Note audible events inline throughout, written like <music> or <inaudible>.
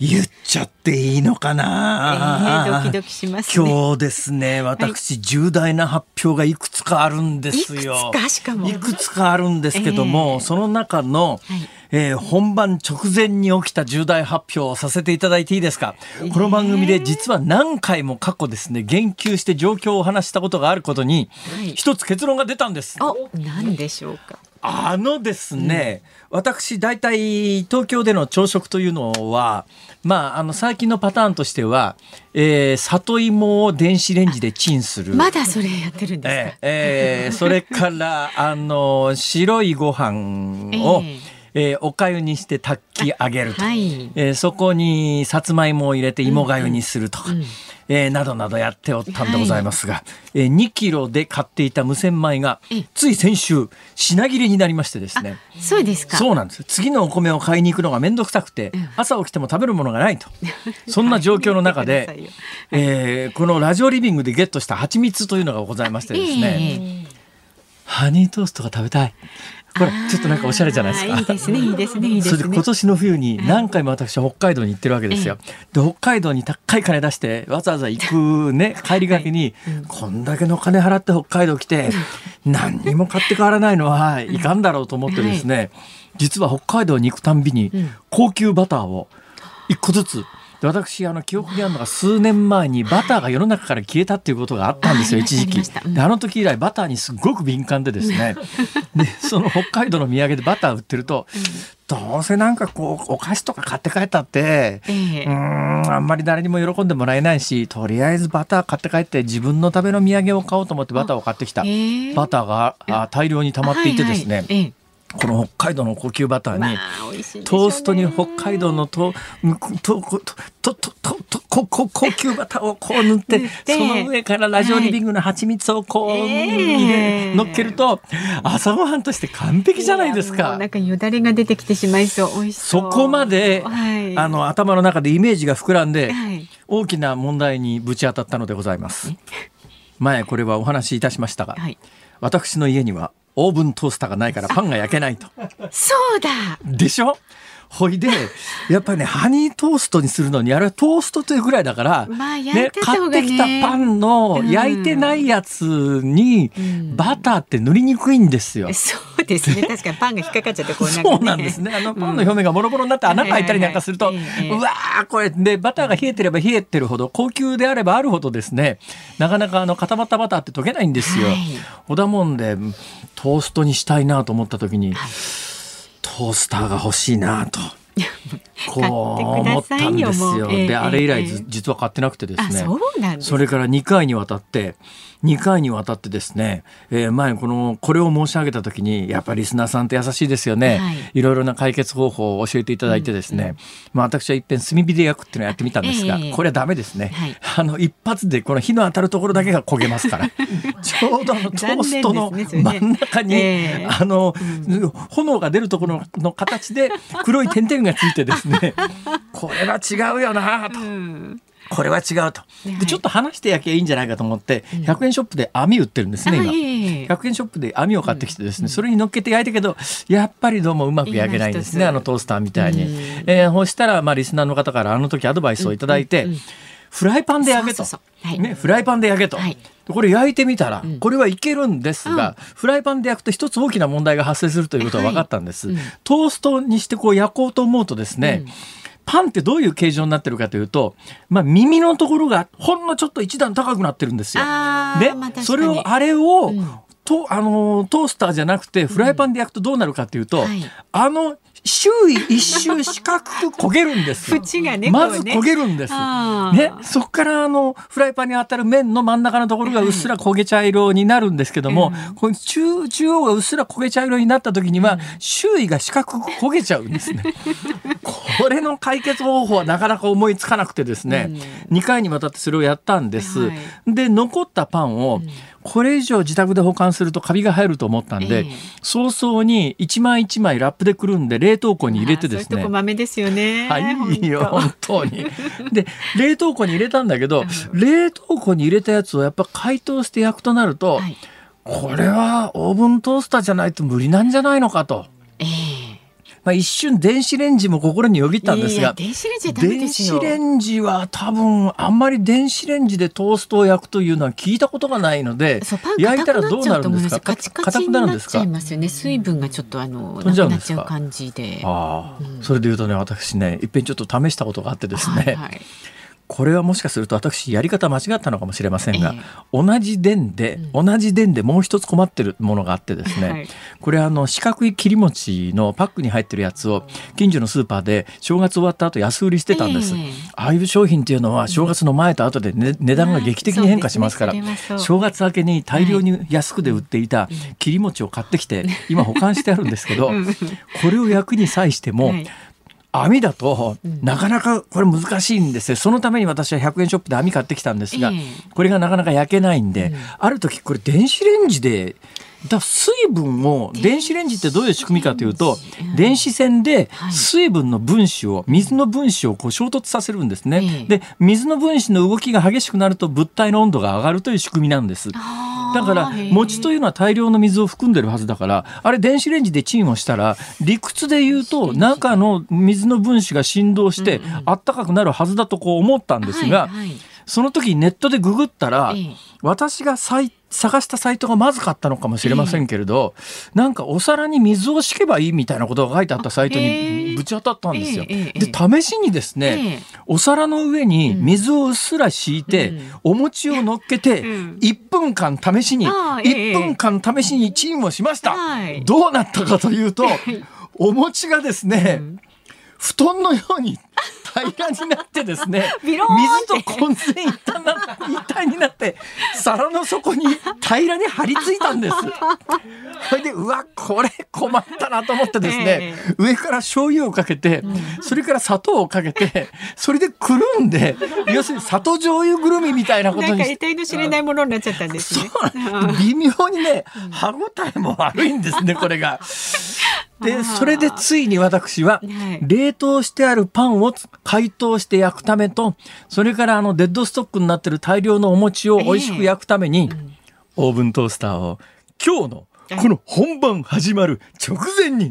言っちゃっていいのかな、えー、ドキドキします、ね、今日ですね私、はい、重大な発表がいくつかあるんですよ。いくつか？しかも。いくつかあるんですけども、えー、その中の、はい。えー、本番直前に起きた重大発表をさせていただいていいですか、この番組で実は何回も過去ですね言及して状況を話したことがあることに、一つ結論が出たんです。お何でしょうか？あのですね、うん、私大体東京での朝食というのはまああの最近のパターンとしては、えー、里芋を電子レンジでチンする。まだそれやってるんですか、えー、えー、それからあの白いご飯を、えーえー、おかゆにして炊き上げると、はい、えー、そこにさつまいもを入れて芋がゆにするとか、うんうん、えー、などなどやっておったんでございますが、はい、えー、2キロで買っていた無洗米がつい先週品切れになりましてですね。そうですか。そうなんです。次のお米を買いに行くのが面倒くさくて、うん、朝起きても食べるものがないと。<laughs> そんな状況の中で、はい、えー、このラジオリビングでゲットした蜂蜜というのがございましてですね、ハニートーストが食べたいほらちょっとなんかおしゃれじゃないですか。いいですねいいですねいいですね。それで今年の冬に何回も私北海道に行ってるわけですよ。で北海道に高い金出してわざわざ行くね帰りがけに、こんだけの金払って北海道来て何にも買って変わらないのはいかんだろうと思ってですね、実は北海道に行くたんびに高級バターを一個ずつで私あの記憶にあるのが数年前にバターが世の中から消えたっていうことがあったんですよ一時期。であの時以来バターにすごく敏感でですねでその北海道の土産でバター売ってると、どうせなんかこうお菓子とか買って帰ったって、えうんあんまり誰にも喜んでもらえないしとりあえずバター買って帰って自分のための土産を買おうと思ってバターを買ってきた、えー、バターがあ大量に溜まっていてですね、はいはいえーこの北海道の高級バターに、トーストに北海道のととととととここ高級バターをこう塗ってその上からラジオリビングの蜂蜜をこう、はい、乗っけると朝ごはんとして完璧じゃないですか。なんかよだれが出てきてしまいそう。美味しそう。そこまで、はい、あの頭の中でイメージが膨らんで、はい、大きな問題にぶち当たったのでございます。前これはお話しいたしましたが、私の家にはオーブントースターがないからパンが焼けないと。そうだでしょ？<laughs> ほいでやっぱりねハニートーストにするのにあれはトーストというぐらいだから、まあね、買ってきたパンの焼いてないやつにバターって塗りにくいんですよ。そうですね。<laughs> 確かにパンが引っかかっちゃってこうね、そうなんですね。あのパンの表面がボロボロになって穴が開いたりなんかすると、うわーこれでバターが冷えてれば冷えてるほど高級であればあるほどですねなかなかあの固まったバターって溶けないんですよ。はだもんでトーストにしたいなと思った時に。はいトースターが欲しいなと。こう思ったんですよ。で、あれ以来実は買ってなくてですね。それから2回にわたって2回にわたってですね、えー、前このこれを申し上げた時にやっぱりリスナーさんって優しいですよね、はい、いろいろな解決方法を教えていただいてですね、うんうん、まあ、私は一遍炭火で焼くっていうのをやってみたんですが、えー、これはダメですね、はい、あの一発でこの火の当たるところだけが焦げますから。<laughs> ちょうどあのトーストの真ん中に、ねあの、うん、炎が出るところの形で黒い点々がついてですねこれは違うよなと。うんこれは違うと。でちょっと話して焼きゃいいんじゃないかと思って、100円ショップで網売ってるんですね、今。100円ショップで網を買ってきてですね、それに乗っけて焼いたけど、やっぱりどうもうまく焼けないんですね、あのトースターみたいに。えー、そしたら、まあ、リスナーの方からあの時アドバイスをいただいて、フライパンで焼けと。ね、フライパンで焼けと。これ焼いてみたら、これはいけるんですが、フライパンで焼くと一つ大きな問題が発生するということは分かったんです。トーストにしてこう焼こうと思うとですね、パンってどういう形状になってるかというと、まあ、耳のところがほんのちょっと一段高くなってるんですよ。で、まあ、それをあれをとあのトースターじゃなくてフライパンで焼くとどうなるかっていうと、うんはい、あの周囲一周四角く焦げるんです縁がねまず焦げるんです。ね、そこからあのフライパンに当たる面の真ん中のところがうっすら焦げ茶色になるんですけども、うん、この中中央がうっすら焦げ茶色になった時には、周囲が四角く焦げちゃうんですね。これの解決方法はなかなか思いつかなくてですね、うん、2回にわたってそれをやったんです。はい、で残ったパンを、これ以上自宅で保管するとカビが入ると思ったんで、えー、早々に一枚一枚ラップでくるんで冷凍庫に入れてですね。う豆ですよね。はい、いいよ本当に。で冷凍庫に入れたんだけど、冷凍庫に入れたやつをやっぱ解凍して焼くとなると、はい、これはオーブントースターじゃないと無理なんじゃないのかと。えーまあ、一瞬電子レンジも心によぎったんですが電子レンジ電子レンジは多分あんまり電子レンジでトーストを焼くというのは聞いたことがないので焼いたらどうなるんですか？カチカチになっちゃいますよね水分がちょっとあのなくなっちゃう感じで。あ、うん、それでいうとね私ねいっぺんちょっと試したことがあってですね、はいはいこれはもしかすると私やり方間違ったのかもしれませんが、えー、同じ電で、うん、同じ電でもう一つ困ってるものがあってですね、はい、これあの四角い切り餅のパックに入ってるやつを近所のスーパーで正月終わった後安売りしてたんです、えー、ああいう商品っていうのは正月の前と後で、ね、値段が劇的に変化しますから、ね、正月明けに大量に安くで売っていた切り餅を買ってきて今保管してあるんですけどこれを焼くに際しても、はい網だとなかなかこれ難しいんですよ。そのために私は100円ショップで網買ってきたんですが、これがなかなか焼けないんで、ある時これ電子レンジでだ水分を電子レンジってどういう仕組みかというと電子。線で水分の分子を水の分子をこう衝突させるんですね。で水の分子の動きが激しくなると物体の温度が上がるという仕組みなんです。だから餅というのは大量の水を含んでるはずだからあれ電子レンジでチンをしたら理屈で言うと中の水の分子が振動してあったかくなるはずだとこう思ったんですが。その時ネットでググったら、私が探したサイトがまずかったのかもしれませんけれど、なんかお皿に水を敷けばいいみたいなことが書いてあったサイトにぶち当たったんですよ。で試しにですね、お皿の上に水をうっすら敷いて、お餅を乗っけて1分間試しに1分間試しにチンをしました。どうなったかというとお餅がですね、布団のように平らになってですね <laughs> 水と混然一体な一体になって皿の底に平らに張り付いたんです。<laughs> それでうわこれ困ったなと思ってですね、えー、上から醤油をかけて、それから砂糖をかけてそれでくるんで要するに砂糖醤油ぐるみみたいなことにして。得体の知れないものになっちゃったんですね。微妙にね歯ごたえも悪いんですねこれが。でそれでついに私は冷凍してあるパンを解凍して焼くためとそれからあのデッドストックになってる大量のお餅を美味しく焼くために、オーブントースターを今日のこの本番始まる直前に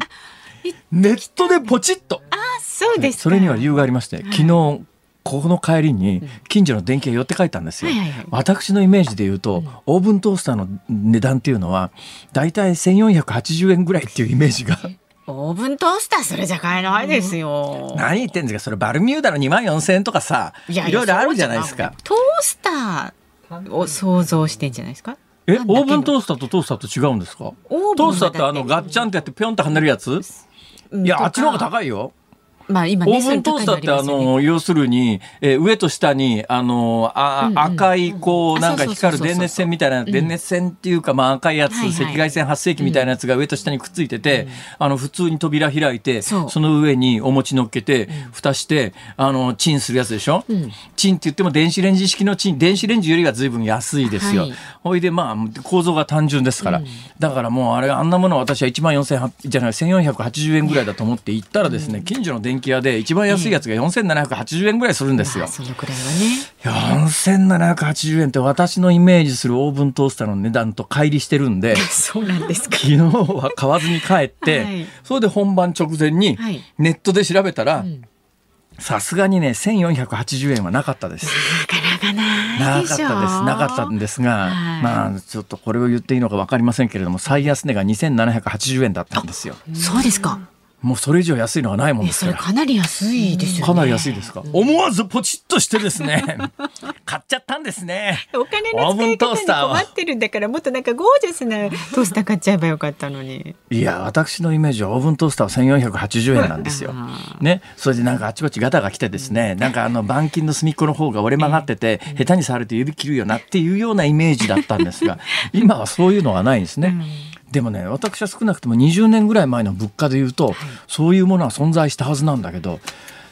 ネットでポチッと。あそうですそれには理由がありまして昨日ここの帰りに近所の電気屋寄って帰ったんですよ、私のイメージで言うと、オーブントースターの値段っていうのは大体1480円ぐらいっていうイメージが。<laughs> オーブントースターそれじゃ買えないですよ。何言ってんですか？それバルミューダの2万4千円とかさいろいろあるじゃないですか。トースターを想像してんじゃないですか？えオーブントースターとトースターと違うんですか？トースターってあのガッチャンってやってピョンって跳ねるやつ？いやあっちの方が高いよ。まあ今、オーブントースターってあの要するに、えー、上と下にあのあ、うんうん、赤いこうなんか光る電熱線みたいな電熱線っていうかまあ赤いやつ、はいはい、赤外線発生器みたいなやつが上と下にくっついてて、うん、あの普通に扉開いてその上にお餅乗っけて、蓋してあのチンするやつでしょ、うん、チンって言っても電子レンジ式のチン電子レンジよりは随分安いですよ。はい、ほいでまあ構造が単純ですから、うん、だからもうあれあんなもの私は1万4000じゃない1480円ぐらいだと思って行ったらですね、近所の電気屋で一番安いやつが4780円ぐらいするんですよ。そのくらいはね。4780円って私のイメージするオーブントースターの値段と乖離してるんで、<laughs> そうなんですか。昨日は買わずに帰って、はい、それで本番直前にネットで調べたら、さすがにね1480円はなかったです。なかなかなかったです。なかったんですが、はい、まあちょっとこれを言っていいのか分かりませんけれども最安値が2780円だったんですよ。そうですか。もうそれ以上安いのがないもんですから。かなり安いですよ、ね、かなり安いですか？思わずポチッとしてですね、<laughs> 買っちゃったんですね。お金の使い方に困ってるんだから、もっとなんかゴージャスなトースター買っちゃえばよかったのに。いや、私のイメージはオーブントースターは千四百八十円なんですよ。ね、それでなんかあちこちガタが来てですね、なんかあの板金の隅っこの方が折れ曲がってて、下手に触ると指切るよなっていうようなイメージだったんですが、<laughs> 今はそういうのはないんですね。でもね私は少なくとも20年ぐらい前の物価でいうと、はい、そういうものは存在したはずなんだけど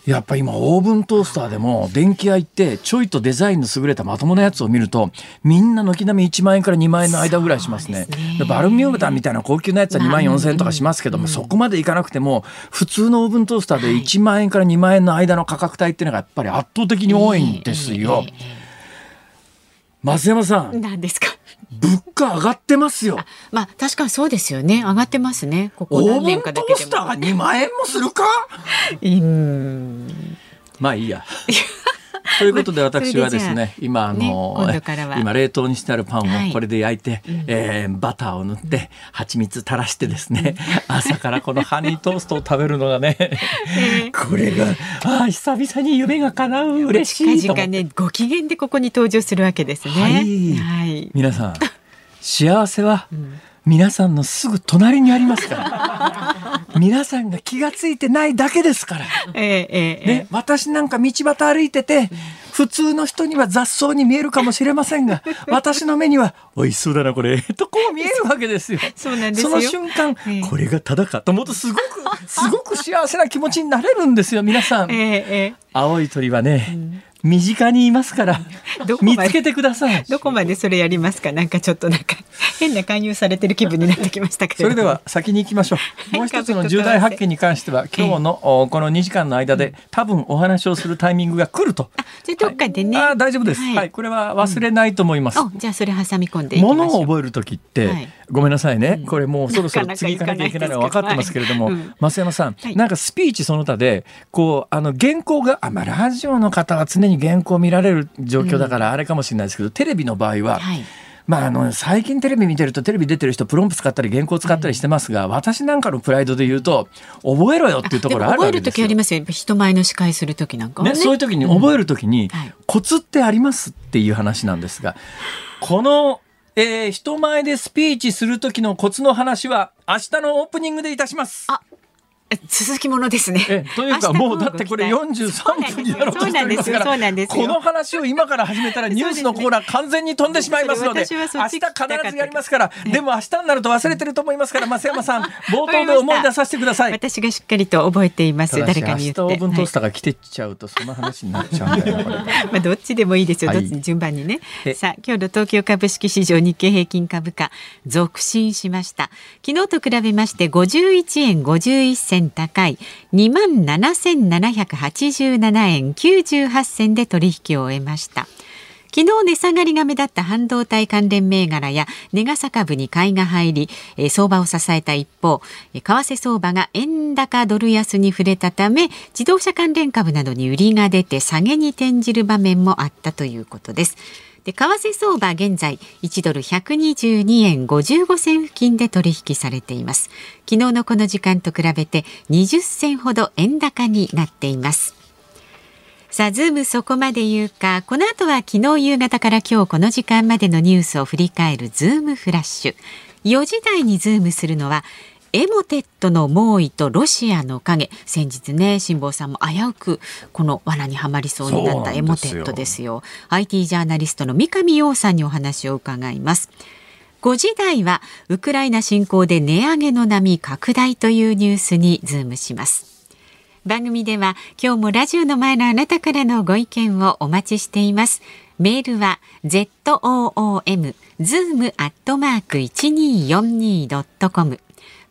やっぱ今オーブントースターでも電気屋行ってちょいとデザインの優れたまともなやつを見るとみんな軒並み1万円から2万円の間ぐらいしますね。すね。バルミューブタンみたいな高級なやつは2万4千円とかしますけども、そこまでいかなくても普通のオーブントースターで1万円から2万円の間の価格帯っていうのがやっぱり圧倒的に多いんですよ。増山さん。何ですか？物価上がってますよ。まあ確かにそうですよね。上がってますね。ここ何年かだけでも。オーブントースターが2万円もするか？うん。まあいいや。<laughs> <laughs> ということで私はですね今あの、ね、今冷凍にしてあるパンをこれで焼いて、はい、えー、バターを塗って蜂蜜垂らしてですね、<laughs> 朝からこのハニートーストを食べるのがね、これがあ久々に夢が叶う嬉しいと。ねご機嫌でここに登場するわけですね。はい、はい、皆さん幸せは、うん皆さんのすぐ隣にありますから。<laughs> 皆さんが気が付いてないだけですから、えーえー、ね、私なんか道端歩いてて普通の人には雑草に見えるかもしれませんが <laughs> 私の目には美味しそうだなこれ。とこう見えるわけですよ。そうなんですその瞬間、えー、これがただかと思うとすごくすごく幸せな気持ちになれるんですよ皆さん、えー、青い鳥はね、うん身近にいますから <laughs> 見つけてください。どこまでそれやりますかなんかちょっとなんか変な勧誘されてる気分になってきましたけそれでは先に行きましょう。もう一つの重大発見に関しては今日のこの2時間の間で多分お話をするタイミングが来ると。じゃどっかでね、あ大丈夫です、はい、はい、これは忘れないと思います、うん、じゃあそれ挟み込んでものを覚える時って、はい、ごめんなさいね、これもうそろそろ次行かなきゃいけないのは分かってますけれども、増山さん、はい、なんかスピーチその他でこうあの原稿があまあラジオの方は常に原稿見られる状況だからあれかもしれないですけど、うん、テレビの場合は、はい。まあ、あの最近テレビ見てるとテレビ出てる人プロンプ使ったり原稿使ったりしてますが、私なんかのプライドで言うと覚えろよっていうところあるわけですよ。覚える時ありますよ。人前の司会する時なんかね、ね、そういう時に覚える時に、コツってありますっていう話なんですがこのえー、人前でスピーチする時のコツの話は明日のオープニングでいたします。あ続きものですね。えというかもうだってこれ43分になろうとしておりますからこの話を今から始めたらニュースのコーナー完全に飛んでしまいますので明日必ずやりますからでも明日になると忘れてると思いますから増山さん冒頭で思い出させてください。私がしっかりと覚えています誰かに言って。オーブントースターが来てっちゃうとその話になっちゃうんだよ。<laughs> まあどっちでもいいですよ。どっち順番にね。さあ今日の東京株式市場日経平均株価続伸しました。昨日と比べまして51円51銭高い2万7787円98銭で取引を終えました。昨日値下がりが目立った半導体関連銘柄や値傘株に買いが入り相場を支えた一方為替相場が円高ドル安に振れたため自動車関連株などに売りが出て下げに転じる場面もあったということです。で為替相場現在1ドル122円55銭付近で取引されています。昨日のこの時間と比べて20銭ほど円高になっています。さあ、ズームそこまで言うか、この後は昨日夕方から今日この時間までのニュースを振り返るズームフラッシュ。4時台にズームするのは、エモテットの猛威とロシアの影。先日ね辛坊さんも危うくこの罠にはまりそうになったエモテットですよ。IT ジャーナリストの三上洋さんにお話を伺います。5時台はウクライナ侵攻で値上げの波拡大というニュースにズームします。番組では今日もラジオの前のあなたからのご意見をお待ちしています。メールは z o o m zoom アットマーク一二四二ドットコム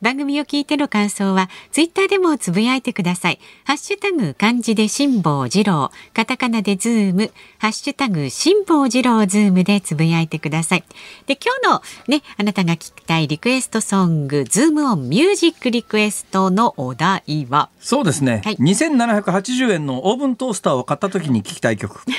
番組を聞いての感想はツイッターでもつぶやいてください。ハッシュタグ漢字で辛坊治郎、カタカナでズーム、ハッシュタグ辛坊治郎ズームでつぶやいてください。で、今日のね、あなたが聞きたいリクエストソング、ズームオンミュージックリクエストのお題は？そうですね。はい、2780円のオーブントースターを買った時に聞きたい曲。<laughs>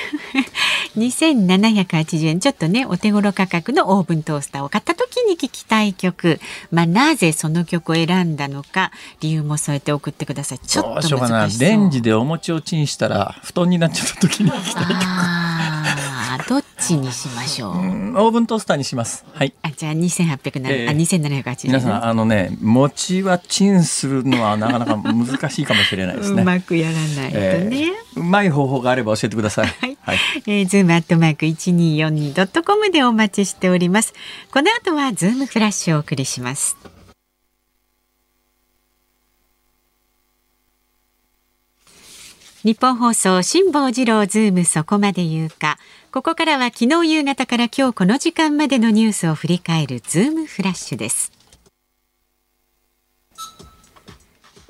2780円ちょっとねお手頃価格のオーブントースターを買った時に聞きたい曲、まあ、なぜその曲を選んだのか理由も添えて送ってくださいちょっと難しレンジでお餅をチンしたら布団になっちゃった時に聞きたい曲どっちにしましょう？うオーブントースターにします。はい。あ、じゃあ二千八百な、えー、あ二千七百八十。皆さんあのね、餅はチンするのは <laughs> なかなか難しいかもしれないですね。うまくやらないとね、えー、うまい方法があれば教えてください。はい。はい、えー、ズームアットマーク一二四二ドットコムでお待ちしております。この後はズームフラッシュをお送りします。ニッポン放送辛坊治郎ズームそこまで言うか。ここからは昨日夕方から今日この時間までのニュースを振り返るズームフラッシュです。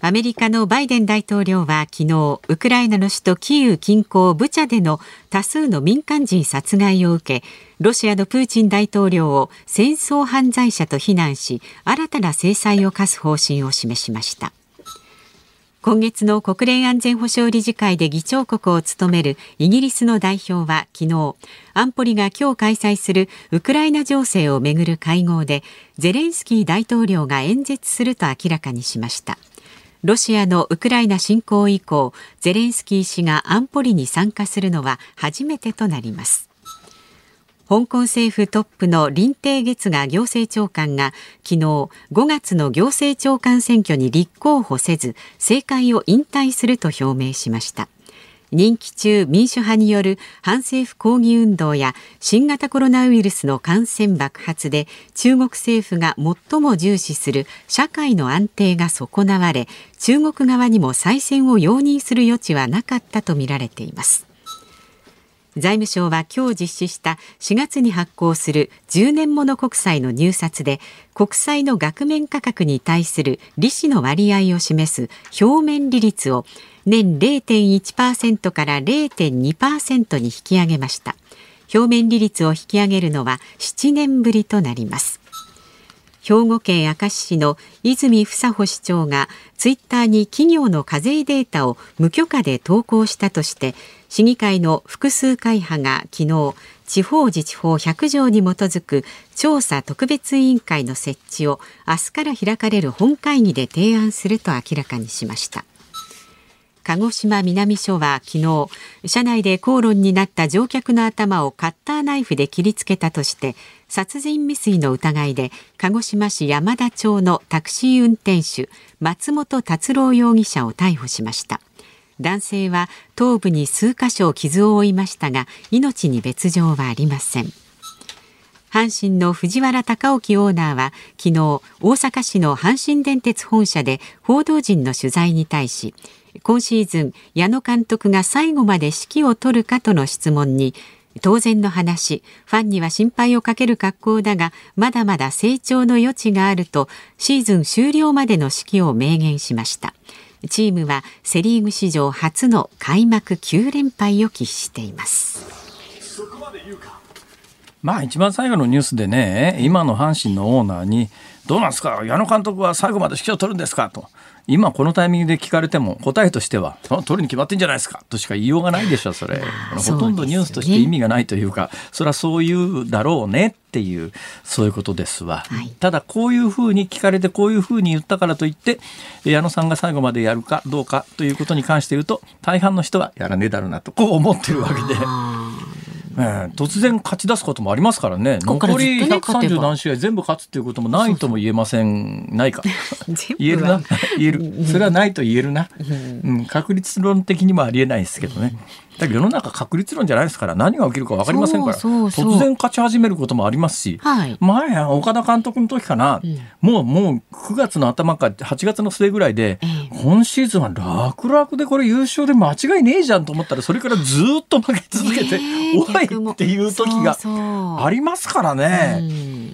アメリカのバイデン大統領は昨日ウクライナの首都キーウ近郊ブチャでの多数の民間人殺害を受けロシアのプーチン大統領を戦争犯罪者と非難し新たな制裁を科す方針を示しました。今月の国連安全保障理事会で議長国を務めるイギリスの代表は昨日安保理が今日開催するウクライナ情勢をめぐる会合でゼレンスキー大統領が演説すると明らかにしました。ロシアのウクライナ侵攻以降ゼレンスキー氏が安保理に参加するのは初めてとなります。香港政府トップの林鄭月娥行政長官が昨日5月の行政長官選挙に立候補せず政界を引退すると表明しました。任期中民主派による反政府抗議運動や新型コロナウイルスの感染爆発で中国政府が最も重視する社会の安定が損なわれ中国側にも再選を容認する余地はなかったとみられています。財務省は今日実施した4月に発行する10年もの国債の入札で国債の額面価格に対する利子の割合を示す表面利率を年0.1%から0.2%に引き上げました。表面利率を引き上げるのは7年ぶりとなります。兵庫県明石市の泉房穂市長がツイッターに企業の課税データを無許可で投稿したとして市議会の複数会派が昨日地方自治法100条に基づく調査特別委員会の設置を明日から開かれる本会議で提案すると明らかにしました。鹿児島南署は昨日車内で口論になった乗客の頭をカッターナイフで切りつけたとして殺人未遂の疑いで鹿児島市山田町のタクシー運転手松本達郎容疑者を逮捕しました。男性は頭部に数箇所傷を負いましたが命に別状はありません。阪神の藤原隆興オーナーは昨日大阪市の阪神電鉄本社で報道陣の取材に対し今シーズン矢野監督が最後まで指揮を取るかとの質問に当然の話ファンには心配をかける格好だがまだまだ成長の余地があるとシーズン終了までの指揮を明言しましたチームはセリーグ史上初の開幕9連敗を喫していますまあ一番最後のニュースでね今の阪神のオーナーに「どうなんですか矢野監督は最後まで指揮を取るんですか?」と今このタイミングで聞かれても答えとしては取るに決まってんじゃないですかとしか言いようがないでしょそれ、<laughs> ほとんどニュースとして意味がないというかそれはそういうだろうねっていうそういうことですわ、はい、ただこういうふうに聞かれてこういうふうに言ったからといって矢野さんが最後までやるかどうかということに関して言うと大半の人はやらねえだろうなとこう思ってるわけで。えー、突然勝ち出すこともありますからね。残り130何試合全部勝つっていうこともないとも言えません。ないか。<laughs> 言えるな。<laughs> 言える。それはないと言えるな、うん、確率論的にもありえないですけどね、だ世の中確率論じゃないですから何が起きるか分かりませんから。突然勝ち始めることもありますし、はい、前岡田監督の時かな、うん、もうもう9月の頭か8月の末ぐらいで、えー、今シーズンは楽々でこれ優勝で間違いねえじゃんと思ったらそれからずっと負け続けて、えー、おいっていう時がありますからね。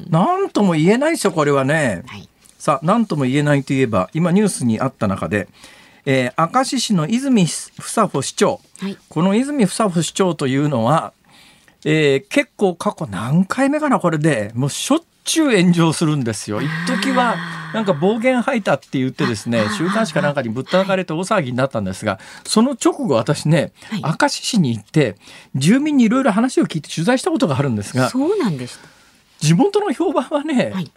何とも言えないですよこれはね。はい、さあ何とも言えないといえば今ニュースにあった中でえー、明石市の泉房穂市長、はい、この泉房穂市長というのは、えー、結構過去何回目かなこれで。もうしょっちゅう炎上するんですよ。一時はなんか暴言吐いたって言ってですね週刊誌かなんかにぶったたかれて大騒ぎになったんですがその直後私ね、はい、明石市に行って住民にいろいろ話を聞いて取材したことがあるんですがそうなんです。地元の評判はね、はい。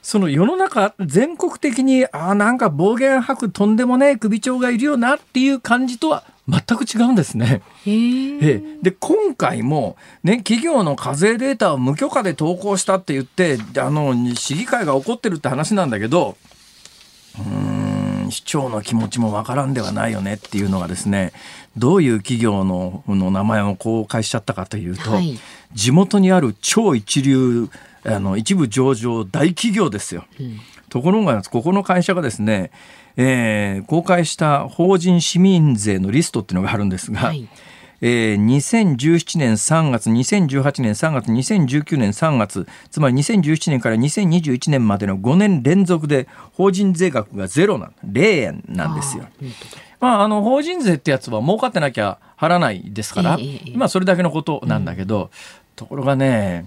その世の中全国的にあなんか暴言吐くとんでもねえ首長がいるよなっていう感じとは全く違うんですね。えで今回も、ね、企業の課税データを無許可で投稿したって言ってあの市議会が怒ってるって話なんだけどうん市長の気持ちもわからんではないよねっていうのがですねどういう企業のの名前を公開しちゃったかというと、はい、地元にある超一流あの一部上場大企業ですよ。うん、ところがここの会社がですね、えー、公開した法人市民税のリストっていうのがあるんですが、はい、えー、2017年3月2018年3月2019年3月つまり2017年から2021年までの5年連続で法人税額がゼロなん0円なんですよ。まあ、あの法人税ってやつは儲かってなきゃ払わないですから、えー、まあ、それだけのことなんだけど、うん、ところがね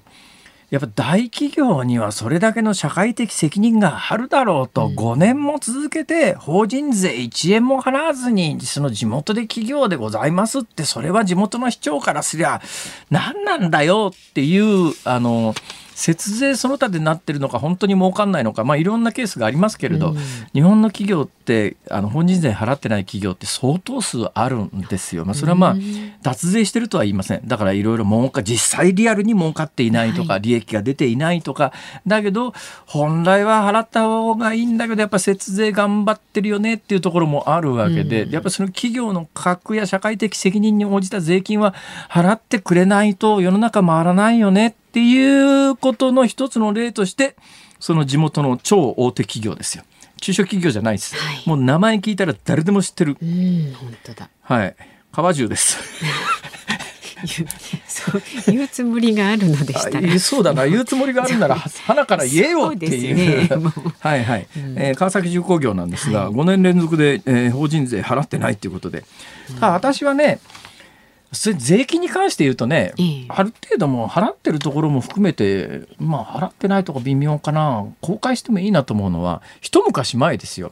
やっぱ大企業にはそれだけの社会的責任があるだろうと、5年も続けて法人税1円も払わずにその地元で企業でございますってそれは地元の市長からすりゃ何なんだよっていうあの節税その他でなってるのか本当に儲かんないのか、まあ、いろんなケースがありますけれど、うん、日本の企業ってあの本人税払ってない企業って相当数あるんですよ。まあ、それはまあ、脱税してるとは言いません。だからいろいろ儲か実際リアルに儲かっていないとか、はい、利益が出ていないとか。だけど本来は払った方がいいんだけどやっぱ節税頑張ってるよねっていうところもあるわけで、うん、やっぱその企業の格や社会的責任に応じた税金は払ってくれないと世の中回らないよねっていうことの一つの例としてその地元の超大手企業ですよ。中小企業じゃないです、はい、もう名前聞いたら誰でも知ってる。うん本当だ。はい。川中です。<laughs> そう言うつもりがあるのでしたら。そうだな。言うつもりがあるなら <laughs> 花から言えよっていう、ね、はいはい、うん、えー、川崎重工業なんですが、はい、5年連続で、えー、法人税払ってないっていうことで、うん、私はねそれ税金に関して言うとね、ある程度も払ってるところも含めてまあ払ってないとこ微妙かな。公開してもいいなと思うのは一昔前ですよ。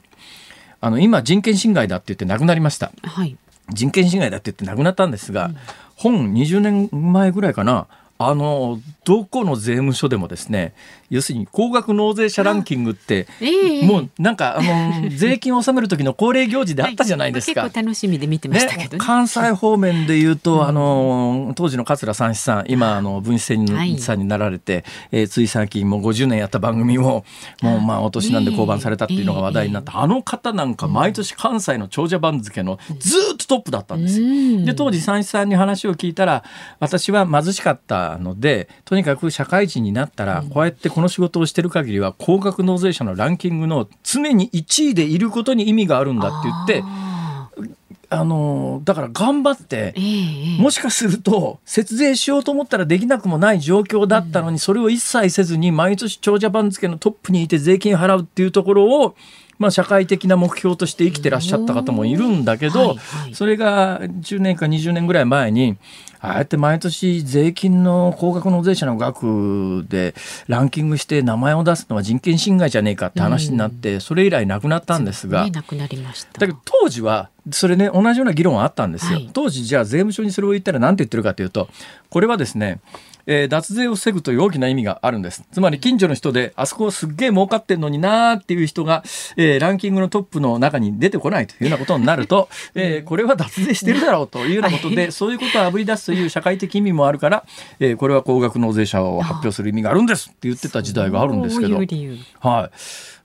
あの今人権侵害だって言って亡くなりました、はい、人権侵害だって言って亡くなったんですが、うん、本20年前ぐらいかな。あのどこの税務署でもですね要するに高額納税者ランキングって、<laughs> えー、もうなんかあの <laughs> 税金を納める時の恒例行事であったじゃないですか、はい、結構楽しみで見てましたけど、ね。ね、関西方面で言うと、あの当時の桂三枝さん今あの文枝さんになられて、はい、えー、つい最近もう50年やった番組をもうまあお年なんで降板されたっていうのが話題になった、えー、あの方なんか毎年関西の長者番付のずっとトップだったんです。よ。で当時三枝さんに話を聞いたら私は貧しかったのでとにかく社会人になったらこうやってこの仕事をしてる限りは高額納税者のランキングの常に1位でいることに意味があるんだって言って。あのだから頑張って、もしかすると節税しようと思ったらできなくもない状況だったのに、それを一切せずに毎年長者番付のトップにいて税金払うっていうところをまあ、社会的な目標として生きてらっしゃった方もいるんだけど、それが10年か20年ぐらい前にああやって毎年税金の高額納税者の額でランキングして名前を出すのは人権侵害じゃねえかって話になって、それ以来なくなったんですが、なくなりました。だけど当時はそれね同じような議論はあったんですよ。当時じゃあ税務署にそれを言ったら何て言ってるかというとこれはですねえー、脱税を防ぐという大きな意味があるんです。つまり近所の人で、あそこすっげえ儲かってんのになーっていう人が、えー、ランキングのトップの中に出てこないというようなことになると、<laughs> えー、これは脱税してるだろうというようなことで、そういうことをあぶり出すという社会的意味もあるから、えー、これは高額納税者を発表する意味があるんですって言ってた時代があるんですけど。はい。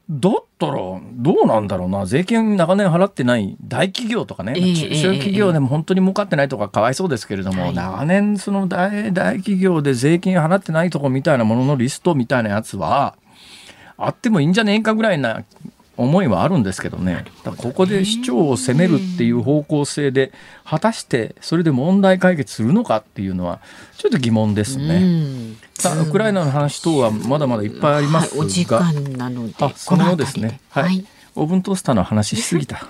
だったらどうなんだろうな。税金長年払ってない大企業とかね、えー、中小企業でも本当に儲かってないとかかわいそうですけれども、えー、長年その大大企業で税金払ってないとこみたいなもののリストみたいなやつはあってもいいんじゃねえかぐらいな思いはあるんですけどね。ここで市長を責めるっていう方向性で果たしてそれで問題解決するのかっていうのはちょっと疑問ですね。さあウクライナの話等はまだまだいっぱいありますが、はい、お時間なのであそのようですね。はい、はい、オーブントースターの話しすぎた。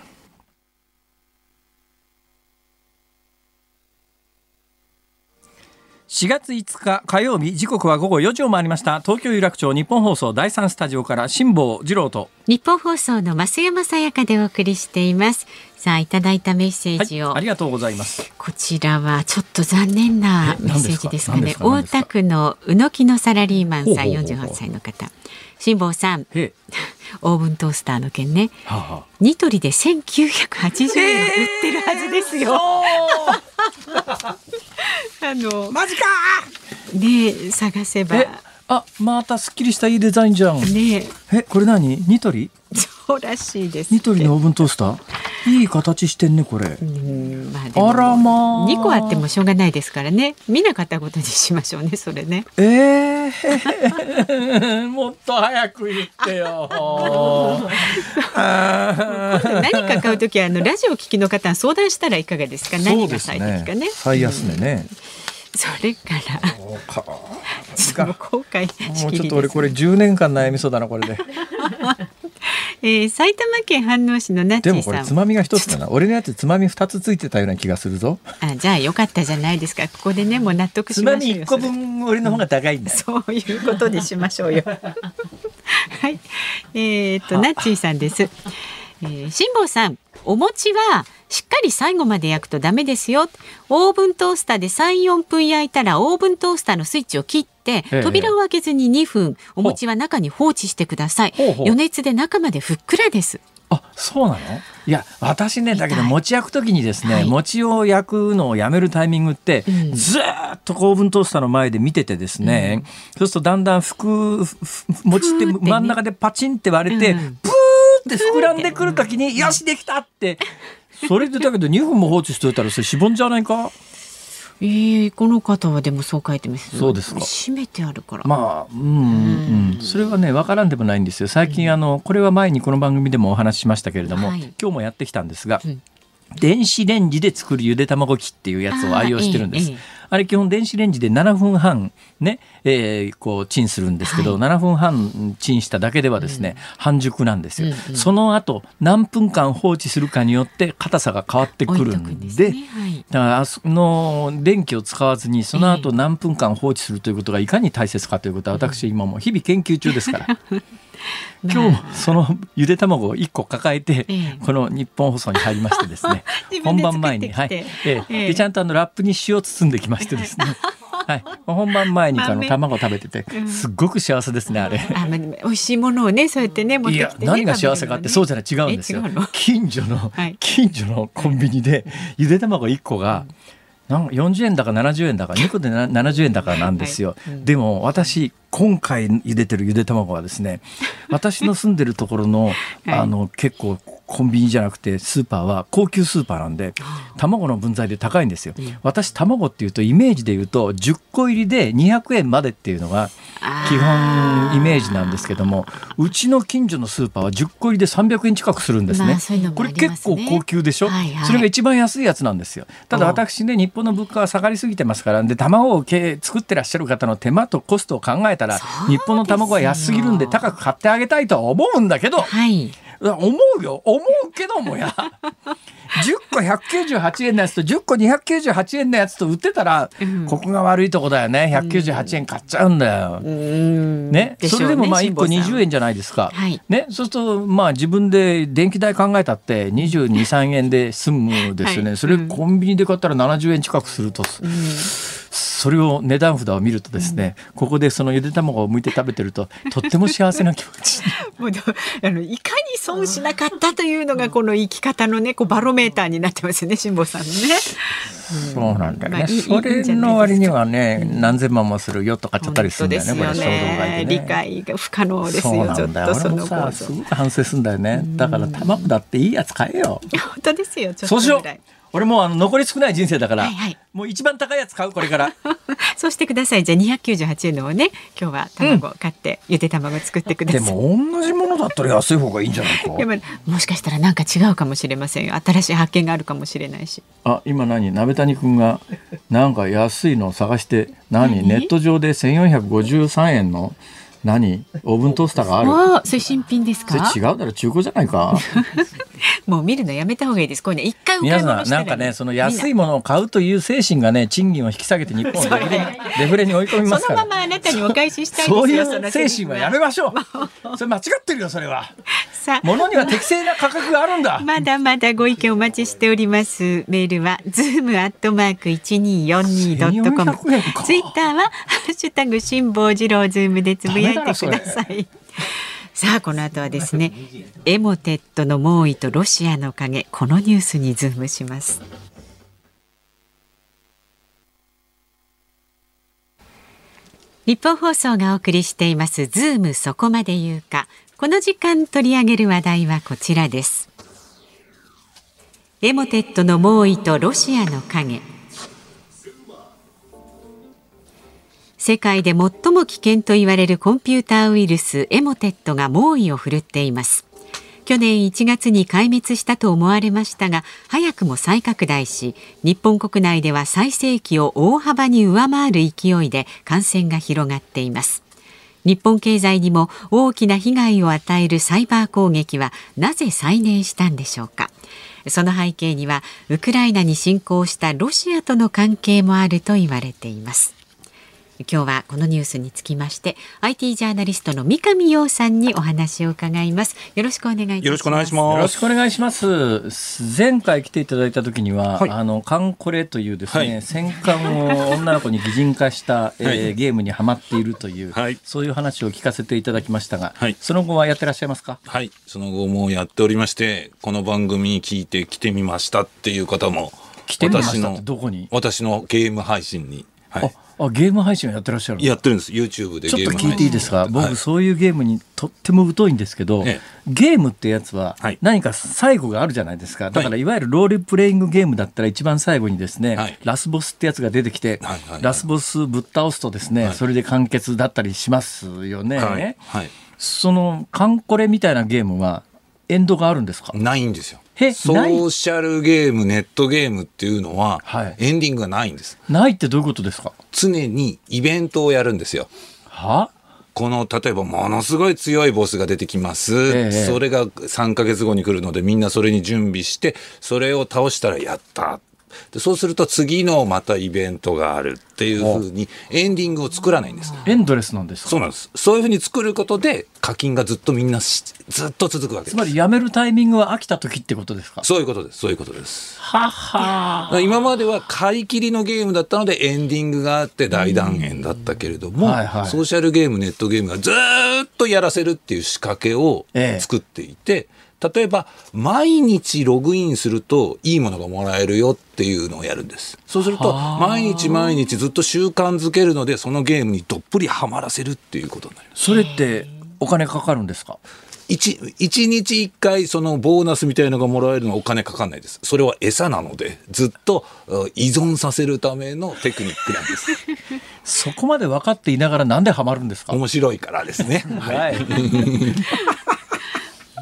4月5日火曜日時刻は午後4時を回りました。東京有楽町日本放送第三スタジオから辛坊治郎と。日本放送の増山さやかでお送りしています。さあいただいたメッセージを、はい、ありがとうございます。こちらはちょっと残念なメッセージですかね。大田区の宇野木のサラリーマンさん48歳の方辛坊さん。オーブントースターの件ね、はあはあ、ニトリで1980円売ってるはずですよ。<laughs> あの。マジか。ね探せば。あまたすっきりしたいいデザインじゃん。ねえ。これ何？ニトリ？そ <laughs> うらしいですニトリのオーブントースター？いい形してんねこれ、まあ、あらまあ。2個あってもしょうがないですからね。見なかったことにしましょうねそれね。ええー、<laughs> もっと早く言ってよ。何か買う時はあのラジオ聞きの方相談したらいかがですか？何が最適かね。最安値ね、うん。それから <laughs> ちょっと後悔もうちょっと俺これ10年間悩みそうだなこれでえー、埼玉県飯能市のナッチでもこれつまみが一つだな。俺のやつつまみ二つついてたような気がするぞ。あじゃあよかったじゃないですか。ここでねもう納得しましょうつまみ一個分俺の方が高いんだそういうことにしましょうよ。<laughs> はい。えー、っとナッチーさんです。えー、辛坊さん。お餅はしっかり最後まで焼くとダメですよ。オーブントースターで3、4分焼いたらオーブントースターのスイッチを切って扉を開けずに2分お餅は中に放置してください。余熱で中までふっくらです。あそうなの？いや私ねだけど餅焼く時にですね、はい、餅を焼くのをやめるタイミングって、うん、ずっとオーブントースターの前で見ててですね、うん、そうするとだんだんふく餅って真ん中でパチンって割れて、うん、プーって膨らんでくる時に、よしできたってそれでだけど2分も放置しといたらそれしぼんじゃないか？えー、この方はでもそう書いてますそうですか。閉めてあるから。まあうん、うん、それはね分からんでもないんですよ。最近あのこれは前にこの番組でもお話ししましたけれども、はい、今日もやってきたんですが、うん。電子レンジで作るゆで卵機っていうやつを愛用してるんです。あええ、あれ基本電子レンジで7分半ね、えー、こうチンするんですけど、はい、7分半チンしただけではですね、うん、半熟なんですよ、うんうん、その後何分間放置するかによって硬さが変わってくるんで、ね。はい、だからあの電気を使わずにその後何分間放置するということがいかに大切かということは私今も日々研究中ですから。<laughs> <laughs> 今日そのゆで卵を1個抱えて、この日本放送に入りましてですね。<laughs> 本番前に、はい。ええ。でちゃんとあのラップに塩包んできましてですね。<laughs> はい、本番前にあの卵食べてて、すっごく幸せですねあれ。あ、まあ、美味しいものをね、そうやってね、持ってきて、ね、何が幸せかって、そうじゃない、違うんですよ。近所の、近所のコンビニで、ゆで卵一個が。なん40円だか70円だか2個で70円だかなんですよ、はい。うん、でも私今回茹でてるゆで卵はですね私の住んでるところの <laughs> はい、あの結構コンビニじゃなくてスーパーは高級スーパーなんで卵の分際で高いんですよ、うん、私卵っていうとイメージで言うと10個入りで200円までっていうのが基本イメージなんですけどもうちの近所のスーパーは10個入りで300円近くするんですね。まあね、これ結構高級でしょ、はいはい、それが一番安いやつなんですよ。ただ私ね日本の物価が下がりすぎてますからで卵を作ってらっしゃる方の手間とコストを考えたら日本の卵は安すぎるんで高く買ってあげたいとは思うんだけど、はい、思うよ。思うけどもや。10個198円のやつと10個298円のやつと売ってたら、うん、ここが悪いとこだよね。198円買っちゃうんだよ。うん、ね、それでもまあ1個20円じゃないですか。はい、ね、そうするとまあ自分で電気代考えたって223円で済むですよね、はい、それコンビニで買ったら70円近くすると。うんそれを値段札を見るとですね、うん、ここでそのゆで卵を剥いて食べてるととっても幸せな気持ち <laughs> もうあのいかに損しなかったというのがこの生き方のねこうバロメーターになってますよね辛坊さんね。そうなんだよね、まあ、それの割にはね何千万もするよとかちゃったりするんだよね、これ衝動買いで、ね、理解が不可能ですよちょっとそのさすごく反省するんだよね。だから卵だっていいやつ買えよ。<laughs> 本当ですよちょっとそうしよう俺もあの残り少ない人生だから、はいはい、もう一番高いやつ買うこれから。<laughs> そうしてください。じゃあ298円のをね今日は卵買って、うん、ゆで卵作ってください。でも同じものだったら安い方がいいんじゃないか。でももしかしたらなんか違うかもしれませんよ。新しい発見があるかもしれないし。あ今何？鍋谷君がなんか安いのを探して何？ネット上で1453円の何？オーブントースターがある？あそれ新品ですか？それ違うだろ中古じゃないか。<laughs> もう見るのやめた方がいいです。こういうの一回皆さんなんかねその安いものを買うという精神がね賃金を引き下げて日本をデフレにデフレに追い込みますから。そのままあなたにお返ししたいそういう精神はやめましょう。それ間違ってるよそれは。さあ。物には適正な価格があるんだ。まだまだご意見お待ちしております。メールはズームアットマーク一二四二ドットコム。ツイッターはハッシュタグ辛坊治郎ズームでつぶやいてください。<laughs> さあこの後はですねエモテットの猛威とロシアの影このニュースにズームします。ニッポン放送がお送りしていますズームそこまで言うか。この時間取り上げる話題はこちらです。エモテットの猛威とロシアの影。世界で最も危険と言われるコンピューターウイルスエモテットが猛威を振るっています。去年1月に壊滅したと思われましたが早くも再拡大し日本国内では最盛期を大幅に上回る勢いで感染が広がっています。日本経済にも大きな被害を与えるサイバー攻撃はなぜ再燃したんでしょうか。その背景にはウクライナに侵攻したロシアとの関係もあると言われています。今日はこのニュースにつきまして IT ジャーナリストの三上洋さんにお話を伺います。よろしくお願いよろしくお願いします。よろしくお願いします。前回来ていただいた時には、はい、あのカンコレというですね、はい、戦艦を女の子に擬人化した、<laughs> えー、ゲームにはまっているという、はい、そういう話を聞かせていただきましたが、はい、その後はやってらっしゃいますか？はい。その後もやっておりましてこの番組聞いて来てみましたっていう方も来てみましたってどこに？私のゲーム配信にはい、あゲーム配信をやってらっしゃるやってるんです。YouTube でちょっと聞いていいですか？僕、そういうゲームにとっても疎いんですけど、ええ、ゲームってやつは何か最後があるじゃないですか、だからいわゆるロールプレイングゲームだったら一番最後にですね、はい、ラスボスってやつが出てきて、はいはいはい、ラスボスぶっ倒すとですね、はい、それで完結だったりしますよね、はい。はい、そのカンコレみたいなゲームはエンドがあるんですか？ないんですよソーシャルゲームネットゲームっていうのは、エンディングがないんです。ないってどういうことですか？常にイベントをやるんですよ。は？この例えばものすごい強いボスが出てきます、ええ、それが3か月後に来るのでみんなそれに準備してそれを倒したらやったでそうすると次のまたイベントがあるっていうふうにエンディングを作らないんです。エンドレスなんですそうなんです。そういうふうに作ることで課金がずっとみんなずっと続くわけつまりやめるタイミングは飽きた時ってことですか？そういうことです。そういうことです。はは今までは買い切りのゲームだったのでエンディングがあって大断円だったけれども、はいはい、ソーシャルゲームネットゲームがずっとやらせるっていう仕掛けを作っていて、ええ例えば毎日ログインするといいものがもらえるよっていうのをやるんです。そうすると毎日毎日ずっと習慣づけるのでそのゲームにどっぷりはまらせるっていうことになります。それってお金かかるんですか？1, 1日1回そのボーナスみたいのがもらえるのはお金かかんないです。それは餌なのでずっと依存させるためのテクニックなんです。<laughs> そこまで分かっていながらなんでハマるんですか？面白いからですね。はい <laughs>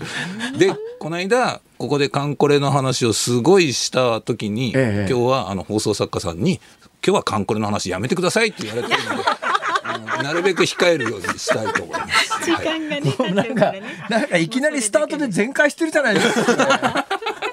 <laughs> でこの間ここでカンコレの話をすごいした時に、ええ、今日はあの放送作家さんに「今日はカンコレの話やめてください」って言われてるので。なるべく控えるようにしたいと思います。時間がね、はい、なんか、なんかいきなりスタートで全開してるじゃないですか。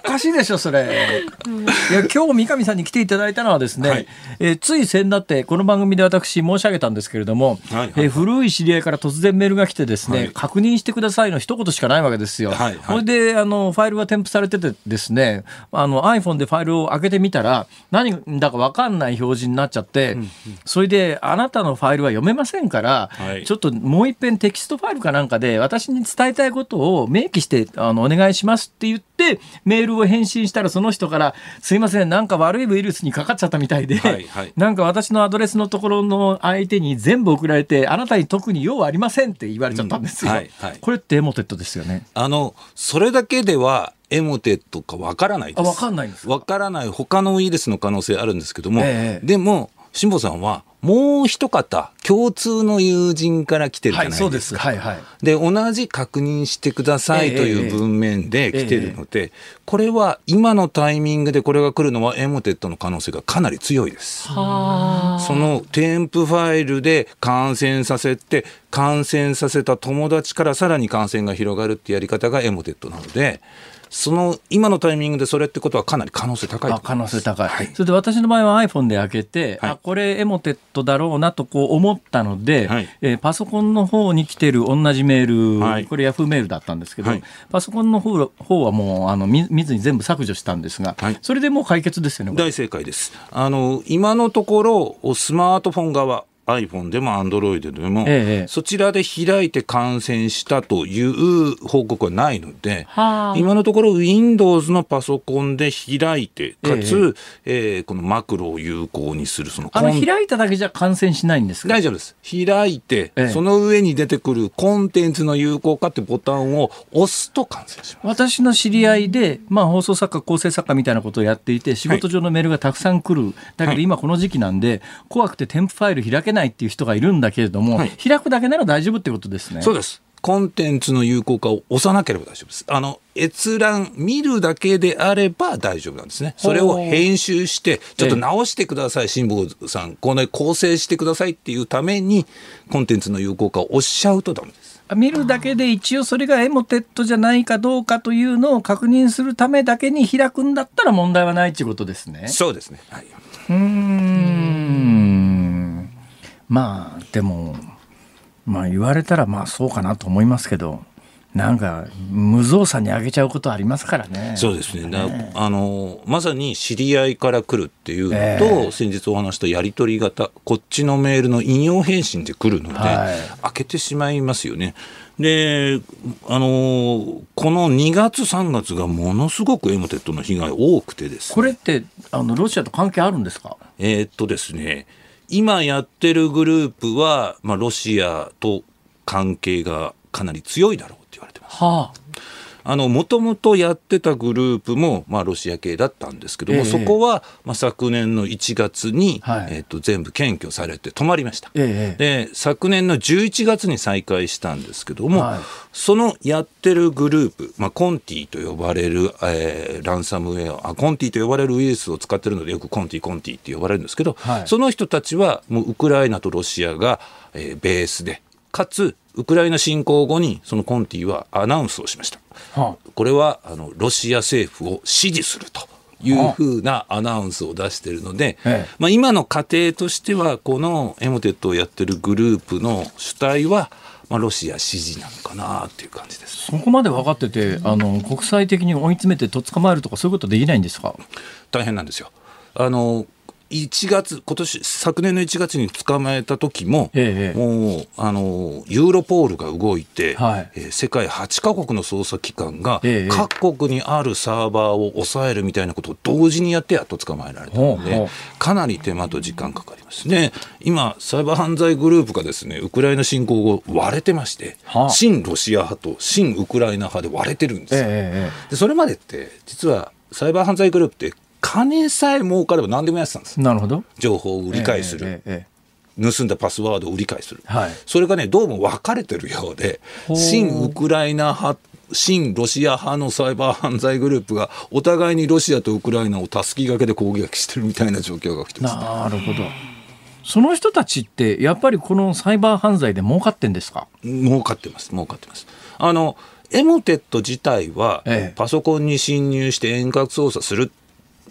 かしいでしょそれ、うん、いや今日三上さんに来ていただいたのはですね、はい、えー、つい先だってこの番組で私申し上げたんですけれども、はいはい、えー、古い知り合いから突然メールが来てですね、はい、確認してくださいの一言しかないわけですよ。はいはい、それであのファイルが添付されててですねあの iPhone でファイルを開けてみたら何だか分かんない表示になっちゃって、うんうん、それであなたのファイルは読めませんから、はい、ちょっともう一遍テキストファイルかなんかで私に伝えたいことを明記してあのお願いしますって言ってメールを返信したらその人から「すいませんなんか悪いウイルスにかかっちゃったみたいで、はいはい、なんか私のアドレスのところの相手に全部送られてあなたに特に用はありません」って言われちゃったんですよ。うんはいはい、これってエモテットですよね。あのそれだけではエモテットかわからないです。わかんないんですわからない他のウイルスの可能性あるんですけども、ええ、でも辛坊さんはもう一方共通の友人から来てるじゃないですか。はい、はいはい、で同じ確認してくださいという文面で来てるので、えーえー、これは今のタイミングでこれが来るのはエモテットの可能性がかなり強いです。その添付ファイルで感染させて感染させた友達からさらに感染が広がるってやり方がエモテットなので。その今のタイミングでそれってことはかなり可能性高い可能性高い、はい、それで私の場合は iPhone で開けて、はい、あこれエモテットだろうなとこう思ったので、はい、えー、パソコンの方に来てる同じメール、はい、これヤフーメールだったんですけど、パソコンの方方はもうあの見見ずに全部削除したんですが、それでもう解決ですよね大正解です。あの今のところスマートフォン側 iPhone でも Android でも、ええ、そちらで開いて感染したという報告はないので、今のところ Windows のパソコンで開いて、かつ、ええー、このマクロを有効にするそのあの開いただけじゃ感染しないんですか？大丈夫です。開いて、え、その上に出てくるコンテンツの有効化ってボタンを押すと感染します。私の知り合いで、まあ、放送作家、構成作家みたいなことをやっていて、仕事上のメールがたくさん来る。はい、だけど今この時期なんで、怖くて添付ファイル開けないないっていう人がいるんだけれども、はい、開くだけなら大丈夫ってことですね。そうですコンテンツの有効化を押さなければ大丈夫です。あの閲覧見るだけであれば大丈夫なんですね。それを編集してちょっと直してください、辛坊さん。この構成してくださいっていうためにコンテンツの有効化を押しちゃうとダメです。見るだけで一応それがエモテットじゃないかどうかというのを確認するためだけに開くんだったら問題はないっていうことですね。そうですね。はい、うんまあでもまあ言われたらまあそうかなと思いますけどなんか無造作にあげちゃうことありますからね。そうですね。ねあのまさに知り合いから来るっていうのと、えー、先日お話したやり取り型こっちのメールの引用返信で来るので、はい、開けてしまいますよね。であのこの2月3月がものすごくエモテットの被害多くてです、ね、これってあのロシアと関係あるんですか？えー、っとですね今やってるグループは、まあ、ロシアと関係がかなり強いだろうって言われてます。はあ、もともとやってたグループも、まあ、ロシア系だったんですけども、ええ、そこは、まあ、昨年の1月に、はい、えっ、と、全部検挙されて止まりました。え、で、昨年の11月に再開したんですけども、はい、そのやってるグループ、まあ、コンティと呼ばれる、えー、ランサムウェアあ、コンティと呼ばれるウイルスを使ってるので、よくコンティ、コンティって呼ばれるんですけど、はい、その人たちは、もうウクライナとロシアが、えー、ベースで、かつ、ウクライナ侵攻後にそのコンティはアナウンスをしました。はあ、これはあのロシア政府を支持すると。いうふうなアナウンスを出しているので、はあ、まあ、今の過程としてはこのエモテットをやってるグループの主体はまあ、ロシア支持なのかなっていう感じです。そこまで分かっててあの国際的に追い詰めてとっ捕まえるとかそういうことできないんですか？大変なんですよ。あの1月、今年昨年の1月に捕まえた時も、ええ、もうあのユーロポールが動いて、はい、えー、世界8か国の捜査機関が、え、各国にあるサーバーを抑えるみたいなことを同時にやってやっと捕まえられたので、かなり手間と時間かかりますね。今、サイバー犯罪グループがですねウクライナ侵攻後、割れてまして、はあ、親ロシア派と親ウクライナ派で割れてるんですよ。でそれまでって実はサイバー犯罪グループって金さえ儲かれば何でもやってたんです。なるほど。情報を売り買いする、えええ、盗んだパスワードを売り買いする、はい、それがねどうも分かれてるようで親ウクライナ派親ロシア派のサイバー犯罪グループがお互いにロシアとウクライナをたすきがけで攻撃してるみたいな状況が起きてます、なるほど。その人たちってやっぱりこのサイバー犯罪で儲かってんですか？儲かってます。儲かってます。あのエモテット自体は、パソコンに侵入して遠隔操作する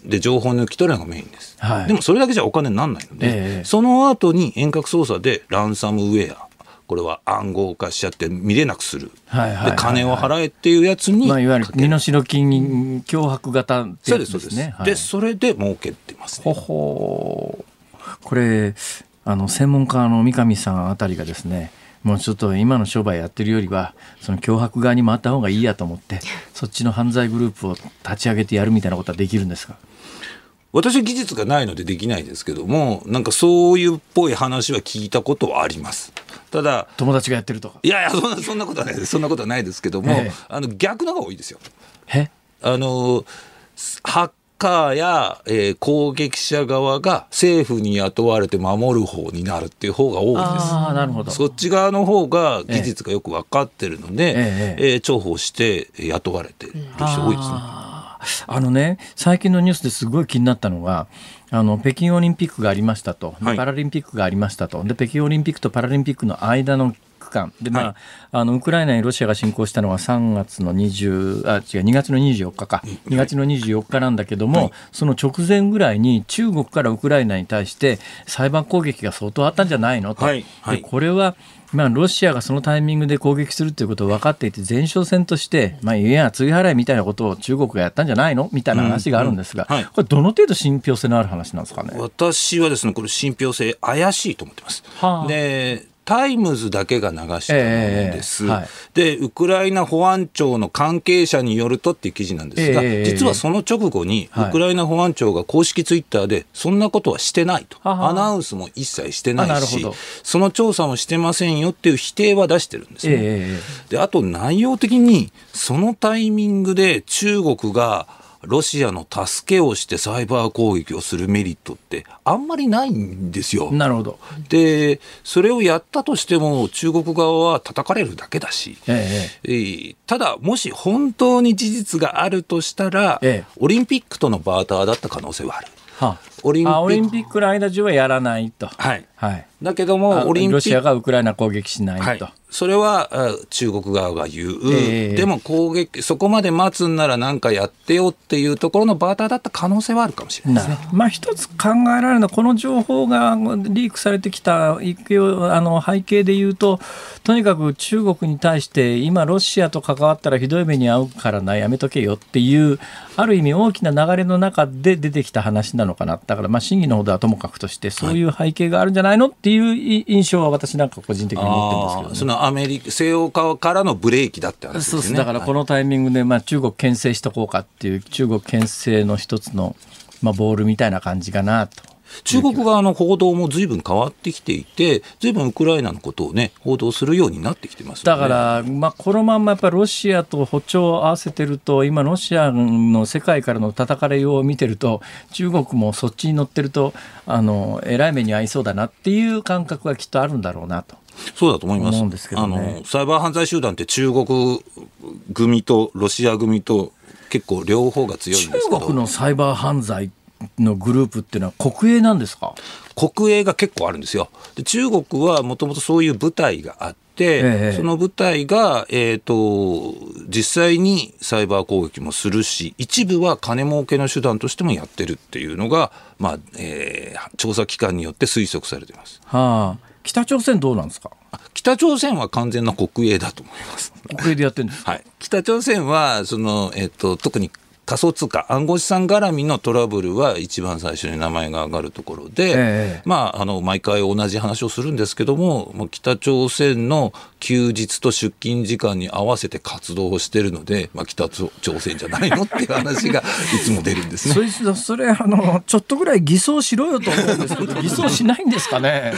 で情報抜き取るのがメインです、はい、でもそれだけじゃお金にならないので、えー、その後に遠隔操作でランサムウェアこれは暗号化しちゃって見れなくする、はいはいはいはい、で金を払えっていうやつに、まあ、いわゆる身代金脅迫型ってやつですね。でそれで儲けてます、ね、ほほこれあの専門家の三上さんあたりがですねもうちょっと今の商売やってるよりはその脅迫側に回った方がいいやと思ってそっちの犯罪グループを立ち上げてやるみたいなことはできるんですか？私は技術がないのでできないですけどもなんかそういうっぽい話は聞いたことはあります。ただ友達がやってるとか。いやいやそんなそんなことはないです。そんなことはないですけども、ええ、あの逆のが多いですよ。え？あのハッカーや、えー、攻撃者側が政府に雇われて守る方になるっていう方が多いです。あなるほど。そっち側の方が技術がよく分かってるので、えええー、重宝して雇われてる人多いですね。あのね最近のニュースですごい気になったのがあの北京オリンピックがありましたと、パラリンピックがありましたと。で北京オリンピックとパラリンピックの間の区間。で、まあ、はい、あのウクライナにロシアが侵攻したのは3月の20あ違う2月の24日か。2月の24日なんだけども、はい、その直前ぐらいに中国からウクライナに対してサイバー攻撃が相当あったんじゃないのと、はい、でこれはまあ、ロシアがそのタイミングで攻撃するということを分かっていて前哨戦として、まあ、いや露払いみたいなことを中国がやったんじゃないの？みたいな話があるんですが、うんうんはい、これどの程度信憑性のある話なんですかね？私はですねこれ信憑性怪しいと思ってます。はあ、でタイムズだけが流したものです、えーはい、でウクライナ保安庁の関係者によるとっていう記事なんですが、えー、実はその直後に、ウクライナ保安庁が公式ツイッターで、そんなことはしてないと、アナウンスも一切してないし、その調査もしてませんよっていう否定は出してるんですね。えー、であと内容的に、そのタイミングで中国がロシアの助けをしてサイバー攻撃をするメリットってあんまりないんですよ。なるほど。で、それをやったとしても中国側は叩かれるだけだし、えええー、ただ、もし本当に事実があるとしたら、ええ、オリンピックとのバーターだった可能性はある。はあ、オリンピックの間中はやらないと。はい。はい、だけども、オリンピック。ロシアがウクライナ攻撃しないと。はいそれは中国側が言う、えー、でも攻撃、そこまで待つんなら何かやってよっていうところのバーターだった可能性はあるかもしれないですね。まあ、一つ考えられるのは、この情報がリークされてきたあの背景で言うと、とにかく中国に対して、今、ロシアと関わったらひどい目に遭うからな、やめとけよっていう、ある意味、大きな流れの中で出てきた話なのかな、だから、まあ、真偽のほどはともかくとして、そういう背景があるんじゃないのっていう印象は、私なんか個人的に持ってるんですけど、ね、アメリカ西欧側からのブレーキだって話ですね。そうだからこのタイミングで、まあ、中国牽制しとこうかっていう中国牽制の一つの、まあ、ボールみたいな感じかなと。中国側の報道もずいぶん変わってきていて、ずいぶんウクライナのことをね、報道するようになってきてます、ね、だから、まあ、このまんまやっぱりロシアと歩調を合わせてると、今、ロシアの世界からの叩かれようを見てると、中国もそっちに乗ってると、あのえらい目に遭いそうだなっていう感覚がきっとあるんだろうなと。そうだと思います。すね、あのサイバー犯罪集団って中国組とロシア組と結構両方が強いんですけど中国のサイバー犯罪のグループっていうのは国営なんですか？国営が結構あるんですよ。で中国はもともとそういう部隊があって、ええ、その部隊が、えーと、実際にサイバー攻撃もするし一部は金儲けの手段としてもやってるっていうのが、まあえー、調査機関によって推測されています。はあ北朝鮮どうなんですか？北朝鮮は完全な国営だと思います。国営でやってるんですはい。北朝鮮は、その、えっ、と、特に仮想通貨、暗号資産絡みのトラブルは一番最初に名前が挙がるところで、ええ、まあ、あの毎回同じ話をするんですけども、北朝鮮の休日と出勤時間に合わせて活動をしてるので、まあ、北朝鮮じゃないのっていう話がいつも出るんですね。それそれあのちょっとぐらい偽装しろよと思うんですけど <laughs> 偽装しないんですかね？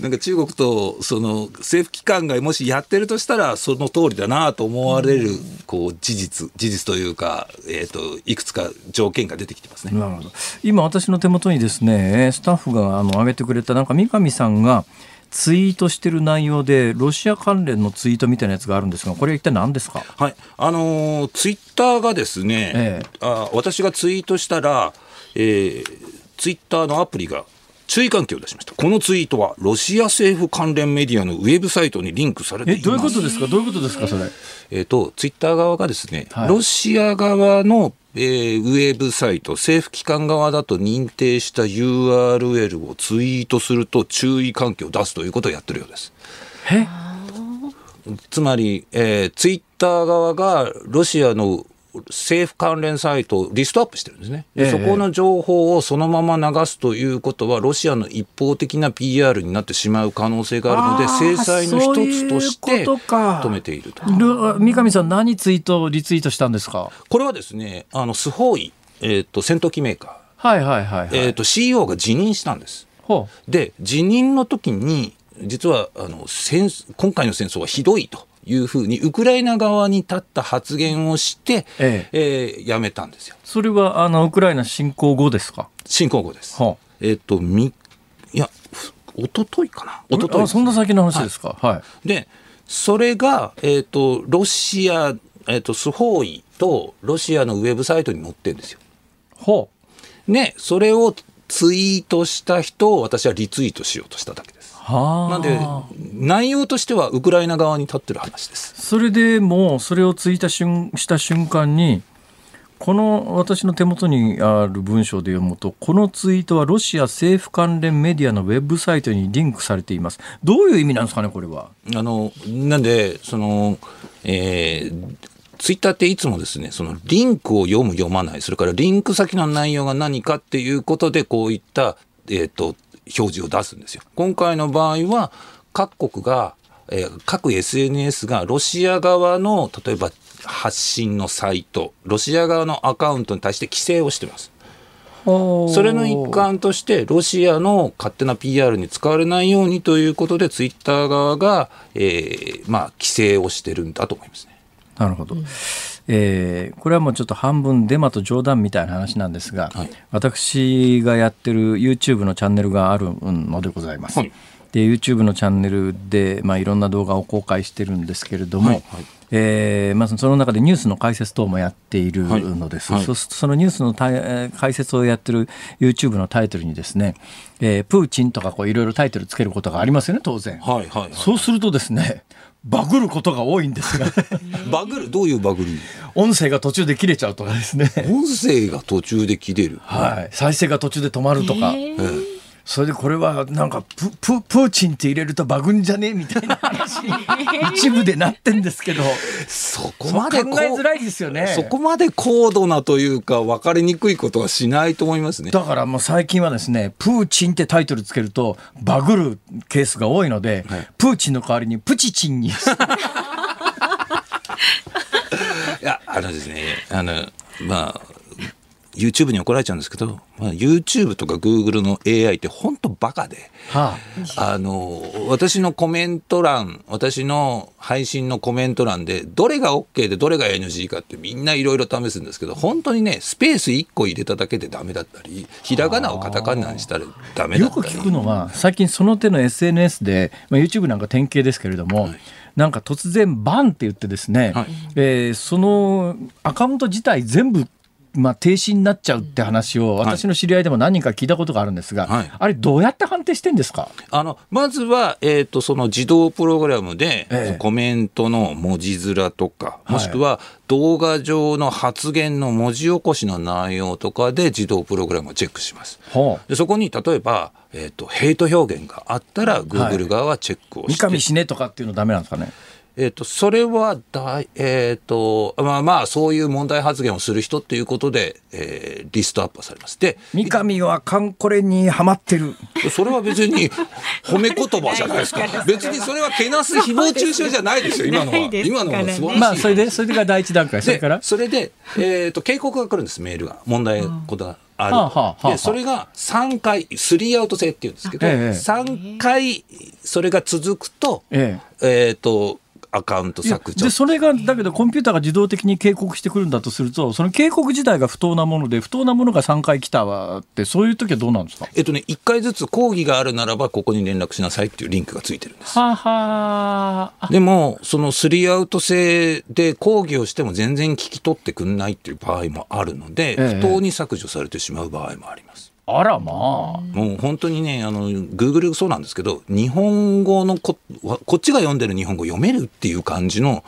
なんか中国とその政府機関がもしやってるとしたらその通りだなと思われる、こう事実事実というか、えーと、いくつか条件が出てきてますね。なるほど今私の手元にですねスタッフがあの上げてくれたなんか三上さんがツイートしてる内容でロシア関連のツイートみたいなやつがあるんですがこれは一体何ですか、はいあのー、ツイッターがですね、ええ、あ私がツイートしたら、えー、ツイッターのアプリが注意喚起を出しました。このツイートはロシア政府関連メディアのウェブサイトにリンクされています。どういうことですか？どういうことですか？それ。えっ、と、ツイッター側がですね、はい、ロシア側の、えー、ウェブサイト、政府機関側だと認定した URL をツイートすると注意喚起を出すということをやってるようです。え？つまり、えー、ツイッター側がロシアの政府関連サイトをリストアップしてるんですね、ええ、そこの情報をそのまま流すということは、ロシアの一方的な PR になってしまう可能性があるので、制裁の一つとして止めていると。三上さん、何ツイート、リツイートしたんですか？これはですね、あのスホーイ、えーと、戦闘機メーカー、はいはいはい、はい、えーと、CEO が辞任したんです。で辞任の時に実はあの戦今回の戦争はひどいというふうにウクライナ側に立った発言をして、えええー、やめたんですよ。それはあのウクライナ侵攻後ですか？侵攻後です。はあ、えっ、ー、とみいや一昨日かな？一昨日そんな先の話ですか？はい。はい、でそれが、えーと、ロシア、えーと、スホーイとロシアのウェブサイトに載ってるんですよ。ほうねそれをツイートした人を私はリツイートしようとしただけです。なんで内容としてはウクライナ側に立ってる話です。それでもそれをツイートした瞬間にこの私の手元にある文章で読むと、このツイートはロシア政府関連メディアのウェブサイトにリンクされています。どういう意味なんですかね、これは？あのなんでその、えーツイッターっていつもですね、そのリンクを読む、読まない、それからリンク先の内容が何かっていうことで、こういった、えっ、ー、と、表示を出すんですよ。今回の場合は、各国が、えー、各 SNS がロシア側の、例えば発信のサイト、ロシア側のアカウントに対して規制をしてます。それの一環として、ロシアの勝手な PR に使われないようにということで、ツイッター側が、えーまあ、規制をしてるんだと思いますね。なるほど、うん、えー、これはもうちょっと半分デマと冗談みたいな話なんですが、はい、私がやってる YouTube のチャンネルがあるのでございます。はい、で YouTube のチャンネルで、まあ、いろんな動画を公開してるんですけれども、はいはい。えーまあ、その中でニュースの解説等もやっているのです、はい。はい、そそのニュースの解説をやってる YouTube のタイトルにですね、えー、プーチンとかこういろいろタイトルつけることがありますよね当然、はいはいはい、そうするとですねバグることが多いんですが。<laughs> バグる？どういうバグる？音声が途中で切れちゃうとかですね。音声が途中で切れる。はい。再生が途中で止まるとか、えーそれでこれはなんかプププーチンって入れるとバグんじゃね？みたいな。話 <laughs> に一部でなってんですけど。そこまで考えづらいですよね。そこまで高度なというか分かりにくいことはしないと思いますね。だからもう最近はですねプーチンってタイトルつけるとバグるケースが多いので、はい、プーチンの代わりにプチチンに。<laughs> いやあのですねあのまあ YouTube に怒られちゃうんですけど、まあ、YouTube とか Google の AI って本当バカで、はあ、あの私のコメント欄私の配信のコメント欄でどれが OK でどれが NG かってみんないろいろ試すんですけど本当にねスペース1個入れただけでダメだったりひらがなをカタカナにしたらダメだったり。よく聞くのは最近その手の SNS で、まあ、YouTube なんか典型ですけれども、はい。なんか突然バンって言ってですね、はい、えー、そのアカウント自体全部まあ、停止になっちゃうって話を私の知り合いでも何人か聞いたことがあるんですが、はい、あれどうやって判定してんですか？あのまずは、えーと、その自動プログラムで、ええ、コメントの文字面とか、もしくは動画上の発言の文字起こしの内容とかで自動プログラムをチェックします。はあ、でそこに例えば、えーと、ヘイト表現があったらグーグル側はチェックをして、はい、三上死ねとかっていうのダメなんですかね？えーと、それはだえーとまあ、まあそういう問題発言をする人っていうことで、えー、リストアップされます。で三上はカンコレにはまってる。それは別に褒め言葉じゃないですか。<laughs> 別にそれはけなす誹謗中傷じゃないですよ <laughs> 今のは。今のは素晴らしい、まあ、それでそれが第一段階それから。それで、えーと、警告が来るんですメールが。問題ことが。ある、はあはあ、でそれが3回スリーアウト制っていうんですけど、ええ、3回それが続くと,、ええ。えーとアカウント削除。でそれがだけどコンピューターが自動的に警告してくるんだとするとその警告自体が不当なもので不当なものが3回来たわってそういう時はどうなんですか？えっとね1回ずつ抗議があるならばここに連絡しなさいっていうリンクがついてるんです。ははでもそのスリーアウト制で抗議をしても全然聞き取ってくんないっていう場合もあるので、ええ、不当に削除されてしまう場合もありますあらまあ。もう本当にね、あの、グーグルそうなんですけど、日本語のこ、こっちが読んでる日本語読めるっていう感じの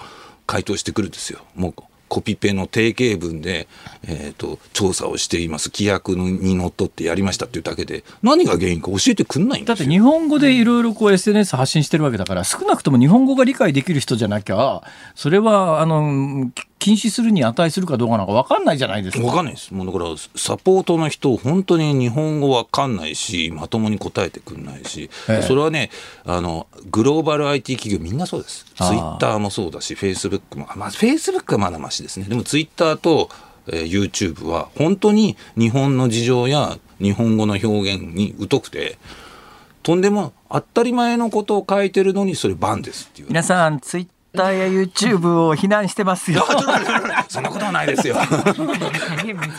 回答してくるんですよ。もうコピペの定型文で、えーと、調査をしています規約にのっとってやりましたっていうだけで何が原因か教えてくんないんだって日本語でいろいろ SNS 発信してるわけだから少なくとも日本語が理解できる人じゃなきゃそれはあの禁止するに値するかどうかなんか分かんないじゃないですか。分かんないです。もうだからサポートの人本当に日本語分かんないしまともに答えてくんないし、ええ、それはねあのグローバル IT 企業みんなそうです。ツイッターもそうだしフェイスブックもまあフェイスブックはまだましですね。でもツイッターと、えー、YouTube は本当に日本の事情や日本語の表現に疎くて。とんでも当たり前のことを書いてるのにそれバンですっていう皆さんツイッターや YouTube を非難してますよ。<laughs> そんなことはないですよ。<laughs>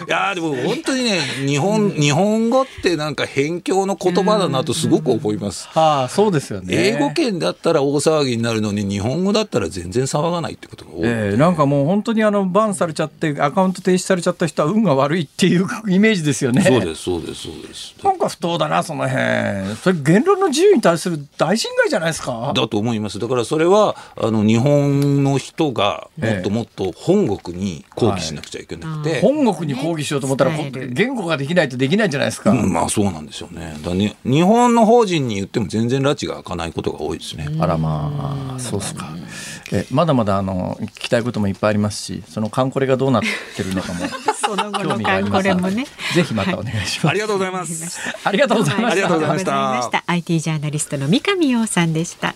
いやでも本当にね日本、日本語ってなんか辺境の言葉だなとすごく思います。はあそうですよね。英語圏だったら大騒ぎになるのに日本語だったら全然騒がないってことが多い。えー、なんかもう本当にあのバンされちゃってアカウント停止されちゃった人は運が悪いっていうイメージですよね。そうですそうですそうです。なんか不当だなその辺。それ言論の自由に対する大侵害じゃないですか？だと思います。だからそれはあの日本の人がもっともっと本国に抗議しなくちゃいけなくて、はい、本国に抗議しようと思ったら言語ができないとできないじゃないですか、うん、まあそうなんですよね。だね日本の法人に言っても全然拉致が開かないことが多いですね。あらまあそうっすか。えまだまだあの聞きたいこともいっぱいありますしそのカンコレがどうなってるのかも <laughs> その後のカンコレもね。ぜひまたお願いします、はい、ありがとうございます。ありがとうございました。ありがとうございました。IT ジャーナリストの三上洋さんでした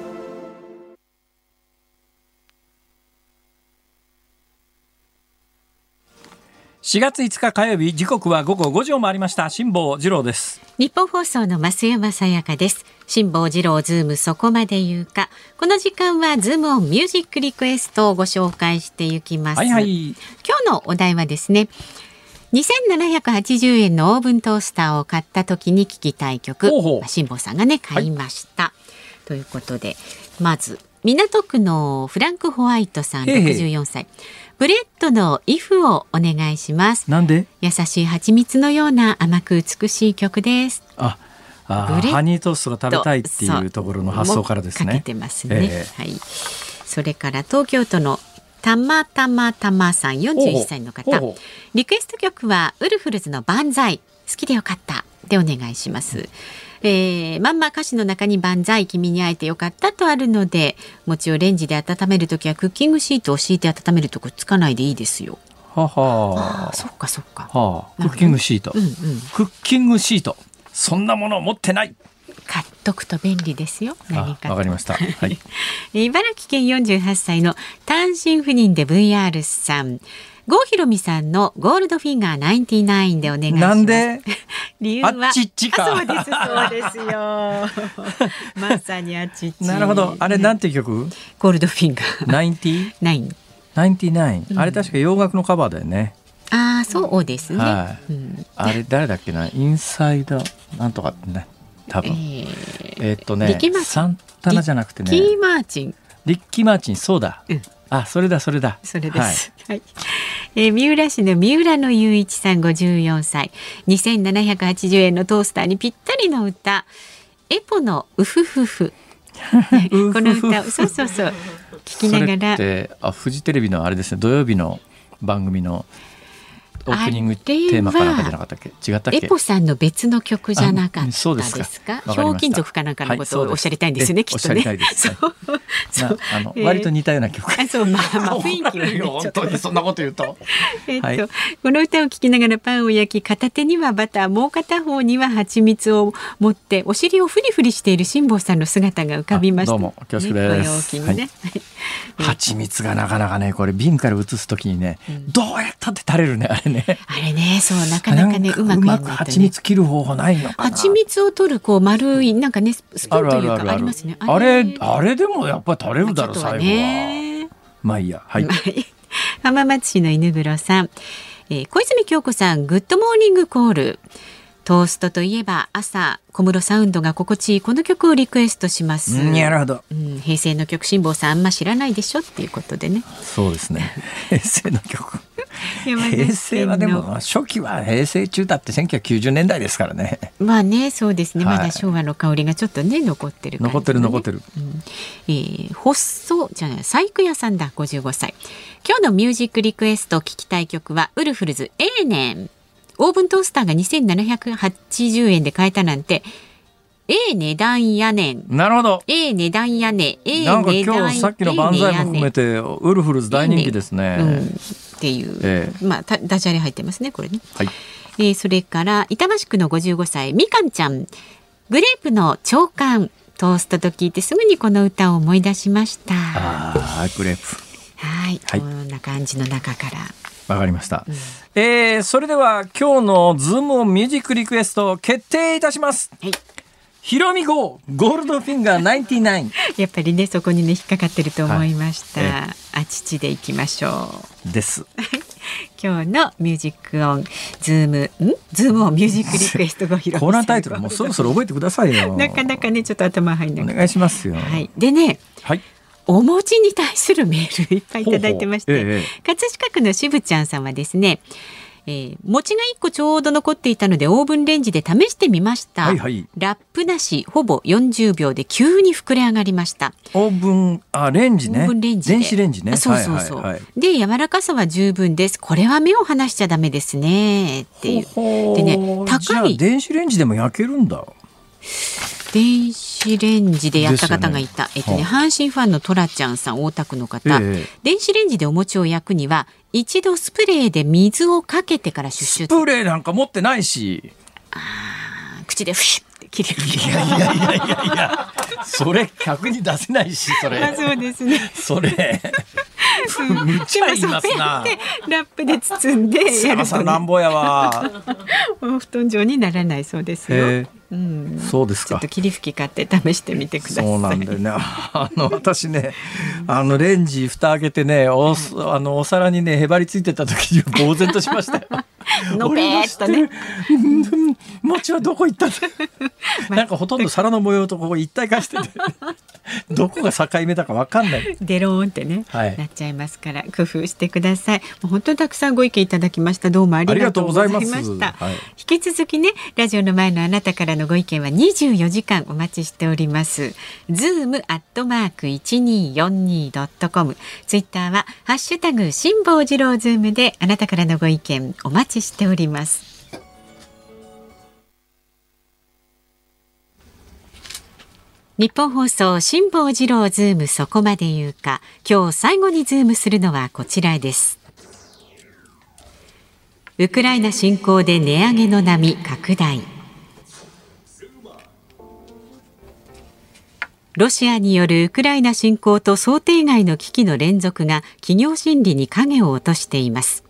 4月5日火曜日時刻は午後5時を回りました。辛坊治郎です。ニッポン放送の増山さやかです。辛坊治郎ズームそこまで言うか。この時間はズームオンミュージックリクエストをご紹介していきます、はいはい、今日のお題はですね2780円のオーブントースターを買った時に聞きたい曲。辛坊さんがね買いました、はい、ということでまず港区のフランクホワイトさん64歳ブレッドのイフをお願いします。なんで？優しい蜂蜜のような甘く美しい曲です。ああハニートーストが食べたいっていうところの発想からですね。かけてますね、えー、はい。それから東京都のたまたまたまさん41歳の方。リクエスト曲はウルフルズの万歳好きでよかった。でお願いします、うんえー、まんま歌詞の中に万歳君に会えてよかったとあるので餅をレンジで温めるときはクッキングシートを敷いて温めるとくっつかないでいいですよ。ははあ、そっかそっか。はあ、クッキングシート、うんうん、クッキングシート。そんなものを持ってない。買っとくと便利ですよ。何か。わかりました。はい。<laughs> 茨城県48歳の単身赴任で VR さん。郷ひろみさんのゴールドフィンガー99でお願いします。なんで？<laughs> 理由は？ちっちか。そうですそうですよ。<laughs> まさにあっちっち。なるほど。あれなんて曲？ゴールドフィンガー。90? ナイン。99、あれ確か洋楽のカバーだよね。ああそうですね。はい、うん、あれ誰だっけな？インサイドなんとかってね多分。えー、えー、っとねサンタナじゃなくてね。リッキーマーチン。リッキーマーチンそうだ。うんあ、それだ、それだ。それです。はい。はい、えー、三浦市の三浦の雄一さん、五十四歳。二千七百八十円のトースターにぴったりの歌。エポのウフフフ。<laughs> この歌、そうそうそう。聞きながら。あ、フジテレビのあれですね、土曜日の番組の。オープニングテーマかなんかじゃなかったっけ？違ったっけ？エポさんの別の曲じゃなかったですか？ひょうきん族かなんかのことをおっしゃりたいんですよね、きっとねそう。あの、割と似たような曲。あそうまあまあ <laughs> 雰囲気は、ね、本当にそんなこと言うと。えっと、この歌を聴きながらパンを焼き片手にはバターもう片方には蜂蜜を持ってお尻をフリフリしている辛坊さんの姿が浮かびましたどうも恐縮です、ね、ね、蜂蜜がなかなかねこれ瓶から移すときにね、うん、どうやったって垂れるねあれね。あれね、そうなかなかねうまくやんない蜂蜜切る方法ないのか蜂蜜を取るこう丸いなんかねスプーンというかありますね。あれあれでもやっぱり垂れるだろう最後は。まあいいやはい。浜松市の犬黒さん、えー、小泉今日子さんグッドモーニングコール。トーストといえば朝小室サウンドが心地いいこの曲をリクエストします。なるほど、うん。平成の曲辛坊さんあんま知らないでしょっていうことでね。そうですね。<laughs> 平成の曲。平成はでも初期は平成中だって1990年代ですからね。まあねそうですね、はい、まだ昭和の香りがちょっとね残ってる、ね、残ってる残ってる。うん、えー、発想じゃない細工屋さんだ55歳。今日のミュージックリクエスト聞きたい曲はウルフルズ A 年。オーブントースターが2780円で買えたなんて。ええ値段やねん。なるほど。ええ値段やねん。ええなんか今日さっきの万歳も含めて、ウルフルズ大人気ですね。うん、っていう、えー、まあダジャレ入ってますねこれね。はい。えー、それから板橋区の55歳みかんちゃん。グレープの朝刊トーストと聞いてすぐにこの歌を思い出しました。ああグレープ。はい、はい、こんな感じの中から。わかりました、うん、えー、それでは今日のズームミュージックリクエスト決定いたします。はいヒロミ郷ゴールドフィンガー99やっぱりねそこにね引っかかってると思いました、はい、あちちでいきましょう。です。今日のミュージックオンズームん？ズームオンミュージックリクエストご披露コーナータイトルもうそろそろ覚えてくださいよ。なかなかねちょっと頭入んないお願いしますよ。はい。でねはい。お餅に対するメールいっぱいいただいてまして、ええ、葛飾区のしぶちゃんさんはですねえー、餅が1個ちょうど残っていたのでオーブンレンジで試してみました、はいはい、ラップなしほぼ40秒で急に膨れ上がりました。オーブンあレンジね。オーブンレンジ電子レンジね。そうそうそう、はいはいはい、で柔らかさは十分です。これは目を離しちゃダメですね。っていう。でね高い。電子レンジでも焼けるんだ電子レンジでやった方がいた、ね、えっとね、阪神ファンのトラちゃんさん大田区の方、ええ、電子レンジでお餅を焼くには一度スプレーで水をかけてからシュッシュスプレーなんか持ってないし。あ口でフシュって切れる。いやいやいやいやいや。それ客に出せないしそれ。<laughs> あそうですね。それ <laughs> むちゃいますなラップで包んでやると、ね、なんぼやわお布団状にならないそうですようん、そうですか。ちょっと霧吹き買って試してみてください。そうなんだよね。<laughs> あの私ね、あのレンジ蓋開けてね、おあのお皿にねへばりついてた時に呆然としましたよ。<laughs> のぺーっとね。餅はどこ行ったなんかほとんど皿の模様とここ一体化してて <laughs> どこが境目だかわかんない。デローンってね、はい、なっちゃいますから工夫してください。もう本当にたくさんご意見いただきました。どうもありがとうございました。はい、引き続きねラジオの前のあなたからのご意見は24時間お待ちしております。ズームアットマーク一二四二ドットコム。ツイッターはハッシュタグ辛坊治郎ズームであなたからのご意見お待ちしております。ニッポン放送辛坊治郎ズームそこまで言うか。今日最後にズームするのはこちらです。ウクライナ侵攻で値上げの波拡大。ロシアによるウクライナ侵攻と想定外の危機の連続が企業心理に影を落としています。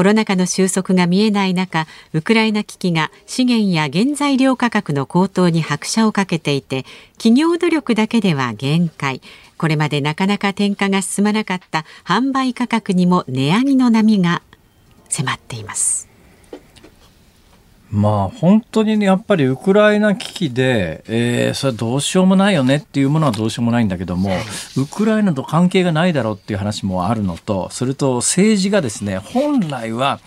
コロナ禍の収束が見えない中ウクライナ危機が資源や原材料価格の高騰に拍車をかけていて企業努力だけでは限界。これまでなかなか転嫁が進まなかった販売価格にも値上げの波が迫っています。まあ本当に、ね、やっぱりウクライナ危機で、えー、それはどうしようもないよねっていうものはどうしようもないんだけども、ウクライナと関係がないだろうっていう話もあるのとそれと政治がですね本来は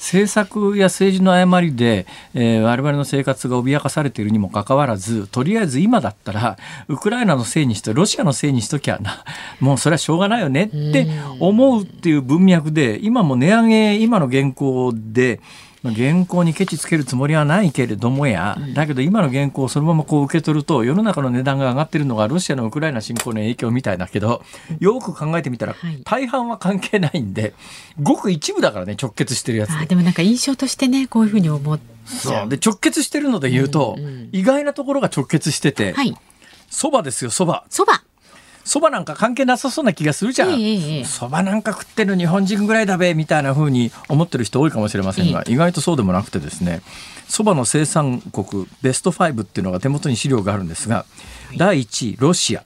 政策や政治の誤りで、えー、我々の生活が脅かされているにもかかわらずとりあえず今だったらウクライナのせいにしてロシアのせいにしときゃなもうそれはしょうがないよねって思うっていう文脈で今も値上げ今の現行で。原稿にケチつけるつもりはないけれどもや、だけど今の原稿をそのままこう受け取ると世の中の値段が上がってるのがロシアのウクライナ侵攻の影響みたいだけどよく考えてみたら大半は関係ないんでごく一部だからね直結してるやつで。でもなんか印象としてねこういうふうに思ってそう。で直結してるので言うと、うんうん、意外なところが直結しててそば、はい、ですよそば。そばそばなんか関係なさそうな気がするじゃん。そば、なんか食ってる日本人ぐらいだべみたいな風に思ってる人多いかもしれませんが、意外とそうでもなくてですねそばの生産国ベスト5っていうのが手元に資料があるんですが第1位ロシア。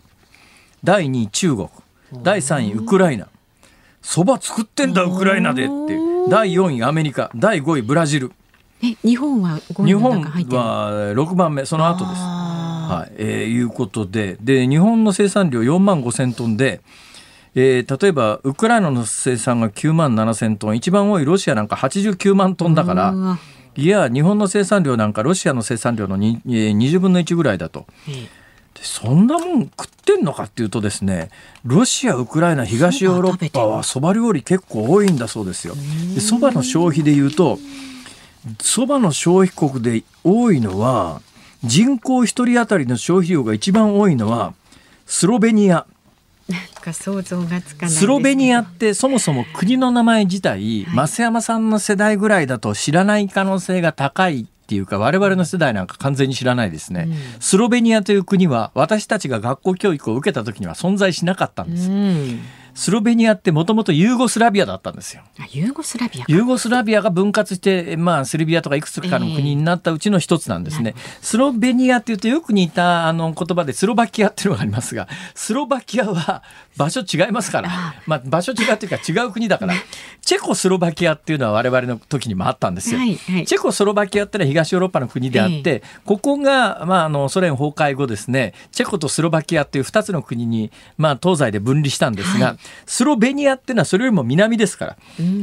第2位中国。第3位ウクライナ。そば作ってんだウクライナでって第4位アメリカ。第5位ブラジル。え日本は日本は6番目その後ですはい。えー、いうことで。で日本の生産量4万5千トンで、えー、例えばウクライナの生産が9万7千トン。一番多いロシアなんか89万トンだからいや日本の生産量なんかロシアの生産量の20分の1ぐらいだと。そんなもん食ってんのかっていうとですねロシアウクライナ東ヨーロッパはそば料理結構多いんだそうですよ。でそばの消費でいうとそばの消費国で多いのは人口1人当たりの消費量が一番多いのはスロベニア。なんか想像がつかない、ね、スロベニアってそもそも国の名前自体、はい、増山さんの世代ぐらいだと知らない可能性が高いっていうか我々の世代なんか完全に知らないですね、うん、スロベニアという国は私たちが学校教育を受けた時には存在しなかったんです、うんスロベニアってもともとユーゴスラビアだったんですよ。ユーゴスラビアユーゴスラビアが分割して、まあ、セルビアとかいくつかの国になったうちの一つなんですね。えー、スロベニアっていうとよく似たあの言葉でスロバキアっていうのがありますが <laughs> スロバキアは場所違いますから、まあ、場所違うっていうか違う国だから。チェコスロバキアっていうのは我々の時にもあったんですよ。はいはい、チェコスロバキアってのは東ヨーロッパの国であって、えー、ここが、まあ、あのソ連崩壊後ですねチェコとスロバキアっていう2つの国に、まあ、東西で分離したんですが、はい、スロベニアっていうのはそれよりも南ですから、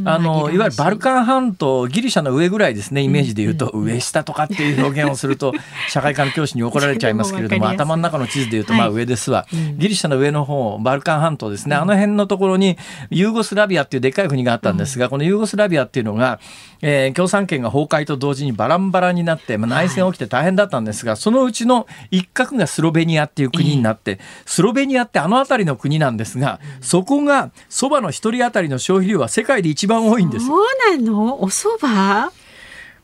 あのいわゆるバルカン半島ギリシャの上ぐらいですねイメージで言うと、上下とかっていう表現をすると社会科の教師に怒られちゃいますけれども頭の中の地図で言うとまあ上ですわ、ギリシャの上の方バルカン半島ですね、あの辺のところにユーゴスラビアっていうでっかい国があったんですが、このユーゴスラビアっていうのが、えー、共産圏が崩壊と同時にバランバラになって、まあ、内戦起きて大変だったんですが、そのうちの一角がスロベニアっていう国になって、スロベニアってあの辺りの国なんですが、そこがそばの一人当たりの消費量は世界で一番多いんです。そうなの？お蕎麦？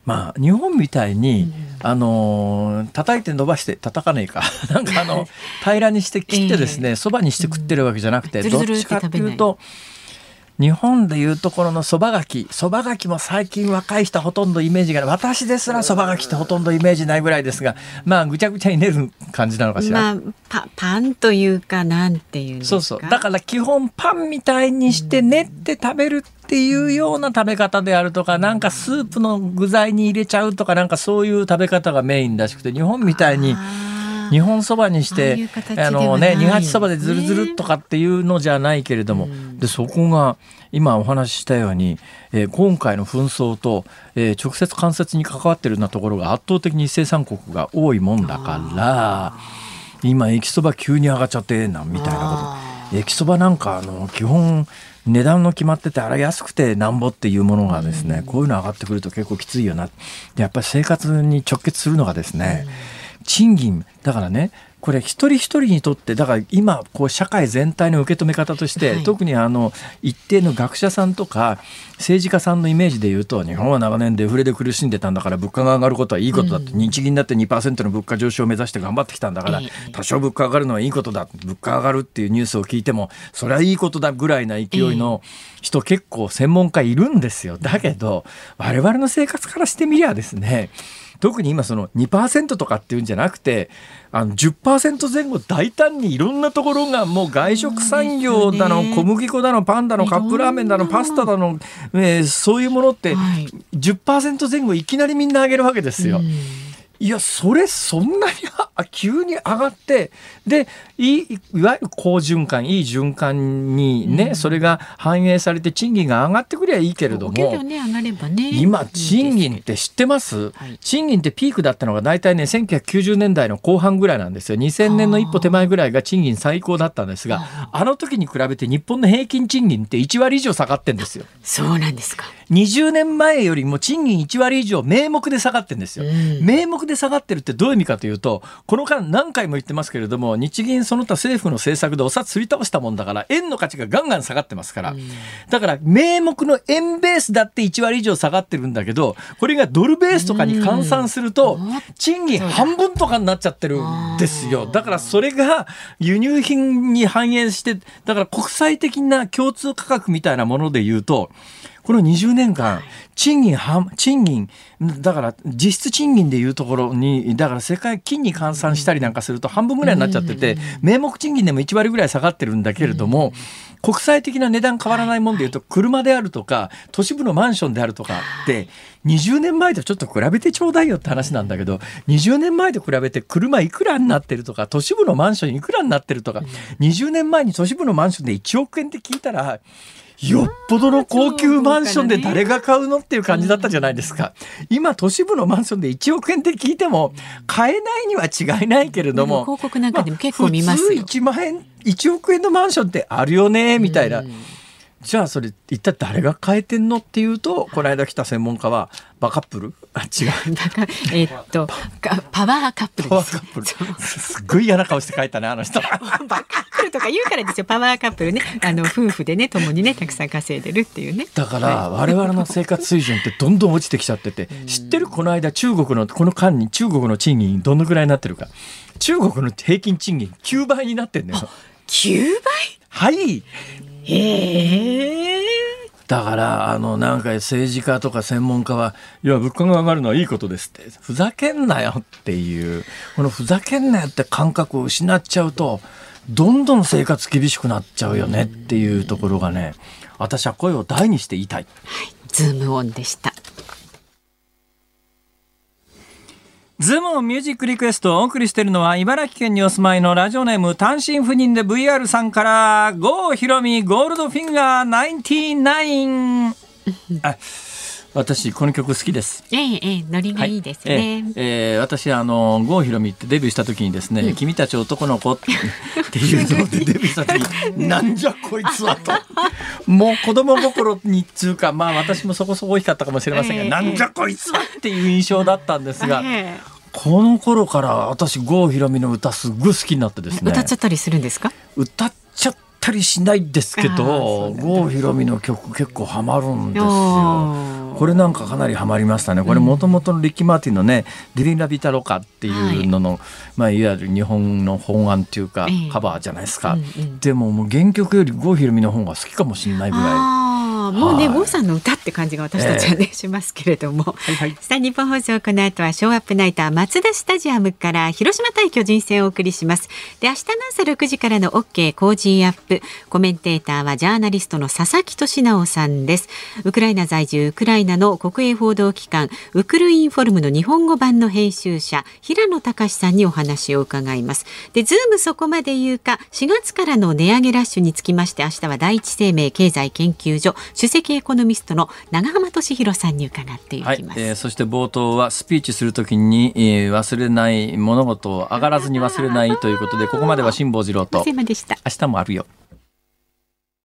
まあ、日本みたいに、うん、あの叩いて伸ばして叩かねえか。<laughs> なんかあの平らにして切ってですねそば、<laughs> えー、にして食ってるわけじゃなくて、どっちかっていうと。日本でいうところのそばがきそばがきも最近若い人はほとんどイメージがない。私ですらそばがきってほとんどイメージないぐらいですがまあぐちゃぐちゃに練る感じなのかしら、まあ、パパンというかなんていうそうそう。だから基本パンみたいにして練って食べるっていうような食べ方であるとかなんかスープの具材に入れちゃうとかなんかそういう食べ方がメインらしくて日本みたいに。日本そばにしてあのね二八そばでずるずるとかっていうのじゃないけれども、うん、でそこが今お話ししたように、えー、今回の紛争と、えー、直接間接に関わってるようなところが圧倒的に生産国が多いもんだから今駅そば急に上がっちゃってなんみたいなこと。駅そばなんかあの基本値段の決まっててあれ安くてなんぼっていうものがですね、こういうの上がってくると結構きついよな。やっぱり生活に直結するのがですね、賃金だからね。これ一人一人にとってだから今こう社会全体の受け止め方として、はい、特にあの一定の学者さんとか政治家さんのイメージで言うと日本は長年デフレで苦しんでたんだから物価が上がることはいいことだって、うん、日銀だって2%の物価上昇を目指して頑張ってきたんだから、多少物価上がるのはいいことだ物価上がるっていうニュースを聞いてもそれはいいことだぐらいな勢いの人、結構専門家いるんですよ。だけど我々の生活からしてみりゃですね特に今その2%とかっていうんじゃなくてあの10%前後大胆にいろんなところがもう外食産業だの、小麦粉だのパンだのカップラーメンだのパスタだの、えー、そういうものって10%前後いきなりみんな上げるわけですよ。いやそれそんなに急に上がってでいいいわゆる好循環いい循環にね、うん、それが反映されて賃金が上がってくりゃいいけれども、ねね、今賃金って知ってます、はい、賃金ってピークだったのが大体ね1990年代の後半ぐらいなんですよ。2000年の一歩手前ぐらいが賃金最高だったんですがあの時に比べて日本の平均賃金って1割以上下がってんですよ。そうなんですか20年前よりも賃金1割以上名目で下がってんですよ。うん、名目で下がってるってどういう意味かというとこの間何回も言ってますけれども日銀その他政府の政策でお札つり倒したもんだから円の価値がガンガン下がってますから、だから名目の円ベースだって1割以上下がってるんだけどこれがドルベースとかに換算すると賃金半分とかになっちゃってるんですよ。だからそれが輸入品に反映してだ。から国際的な共通価格みたいなもので言うとこの20年間、賃金は、賃金、だから実質賃金でいうところに、だから世界金に換算したりなんかすると半分ぐらいになっちゃってて、名目賃金でも1割ぐらい下がってるんだけれども、国際的な値段変わらないもんでいうと、車であるとか、都市部のマンションであるとかって、20年前とちょっと比べてちょうだいよって話なんだけど、20年前と比べて車いくらになってるとか、都市部のマンションいくらになってるとか、20年前に都市部のマンションで1億円って聞いたら、よっぽどの高級マンションで誰が買うのっていう感じだったじゃないですか。今都市部のマンションで1億円って聞いても買えないには違いないけれども広告なんかでも結構見ますよ。1万円1億円のマンションってあるよねみたいな。じゃあそれ一体誰が変えてんのっていうとこの間来た専門家はバカップルあ違う。<laughs> えっとパワーカップルパワーカップル。すっごい嫌な顔して書いたねあの人。バカ。ップルとか言うからですよ。パワーカップルね。あの夫婦でね共にねたくさん稼いでるっていうね。だから、我々の生活水準ってどんどん落ちてきちゃってて知ってるこの間中国のこの間に中国の賃金どのぐらいになってるか。中国の平均賃金9倍になってんだよ。9倍？はい。へえだからあのなんか政治家とか専門家はいや物価が上がるのはいいことですって。ふざけんなよっていうこのふざけんなよって感覚を失っちゃうとどんどん生活厳しくなっちゃうよねっていうところがね私は声を大にして言いたい。はい、ズームオンでしたズームミュージックリクエストをお送りしているのは茨城県にお住まいのラジオネーム単身赴任で VR さんから郷ひろみゴールドフィンガー99あ私この曲好きです。ええええ、ノリがいいですね。はい、ええー、私あの郷ひろみってデビューした時にですね、うん、君たち男の子っていう <laughs> ので <laughs> デビューした時 <laughs> なんじゃこいつはともう子供心につうかまあ私もそこそこ大きかったかもしれませんが、えー、なんじゃこいつはっていう印象だったんですが。えーこの頃から私郷ひろみの歌すごい好きになってですね歌っちゃったりするんですか？歌っったりしないですけど郷ひろみの曲結構ハマるんですよ。これなんかかなりハマりましたね。これもともとのリッキー・マーティンのね「ディリン・ラ・ビタ・ロカ」っていうのの、はいまあ、いわゆる日本の本案っていうか、カバーじゃないですか、でももう原曲より郷ひろみの方が好きかもしれないぐらい。もうね、郷さんの歌って感じが私たちはね、えー、しますけれども、はいはい、さあ日本放送この後はショーアップナイター松田スタジアムから広島対巨人戦をお送りします。で明日の朝6時からの OK Cozy up。コメンテーターはジャーナリストの佐々木俊尚さんです。ウクライナ在住ウクライナの国営報道機関ウクルインフォルムの日本語版の編集者平野高志さんにお話を伺います。でズームそこまで言うか4月からの値上げラッシュにつきまして明日は第一生命経済研究所首席エコノミストの永濱利廣さんに伺っていきます、はい、えー、そして冒頭はスピーチするときに、えー、忘れない物事を上がらずに忘れないということでここまでは辛坊治郎と。明日もあるよ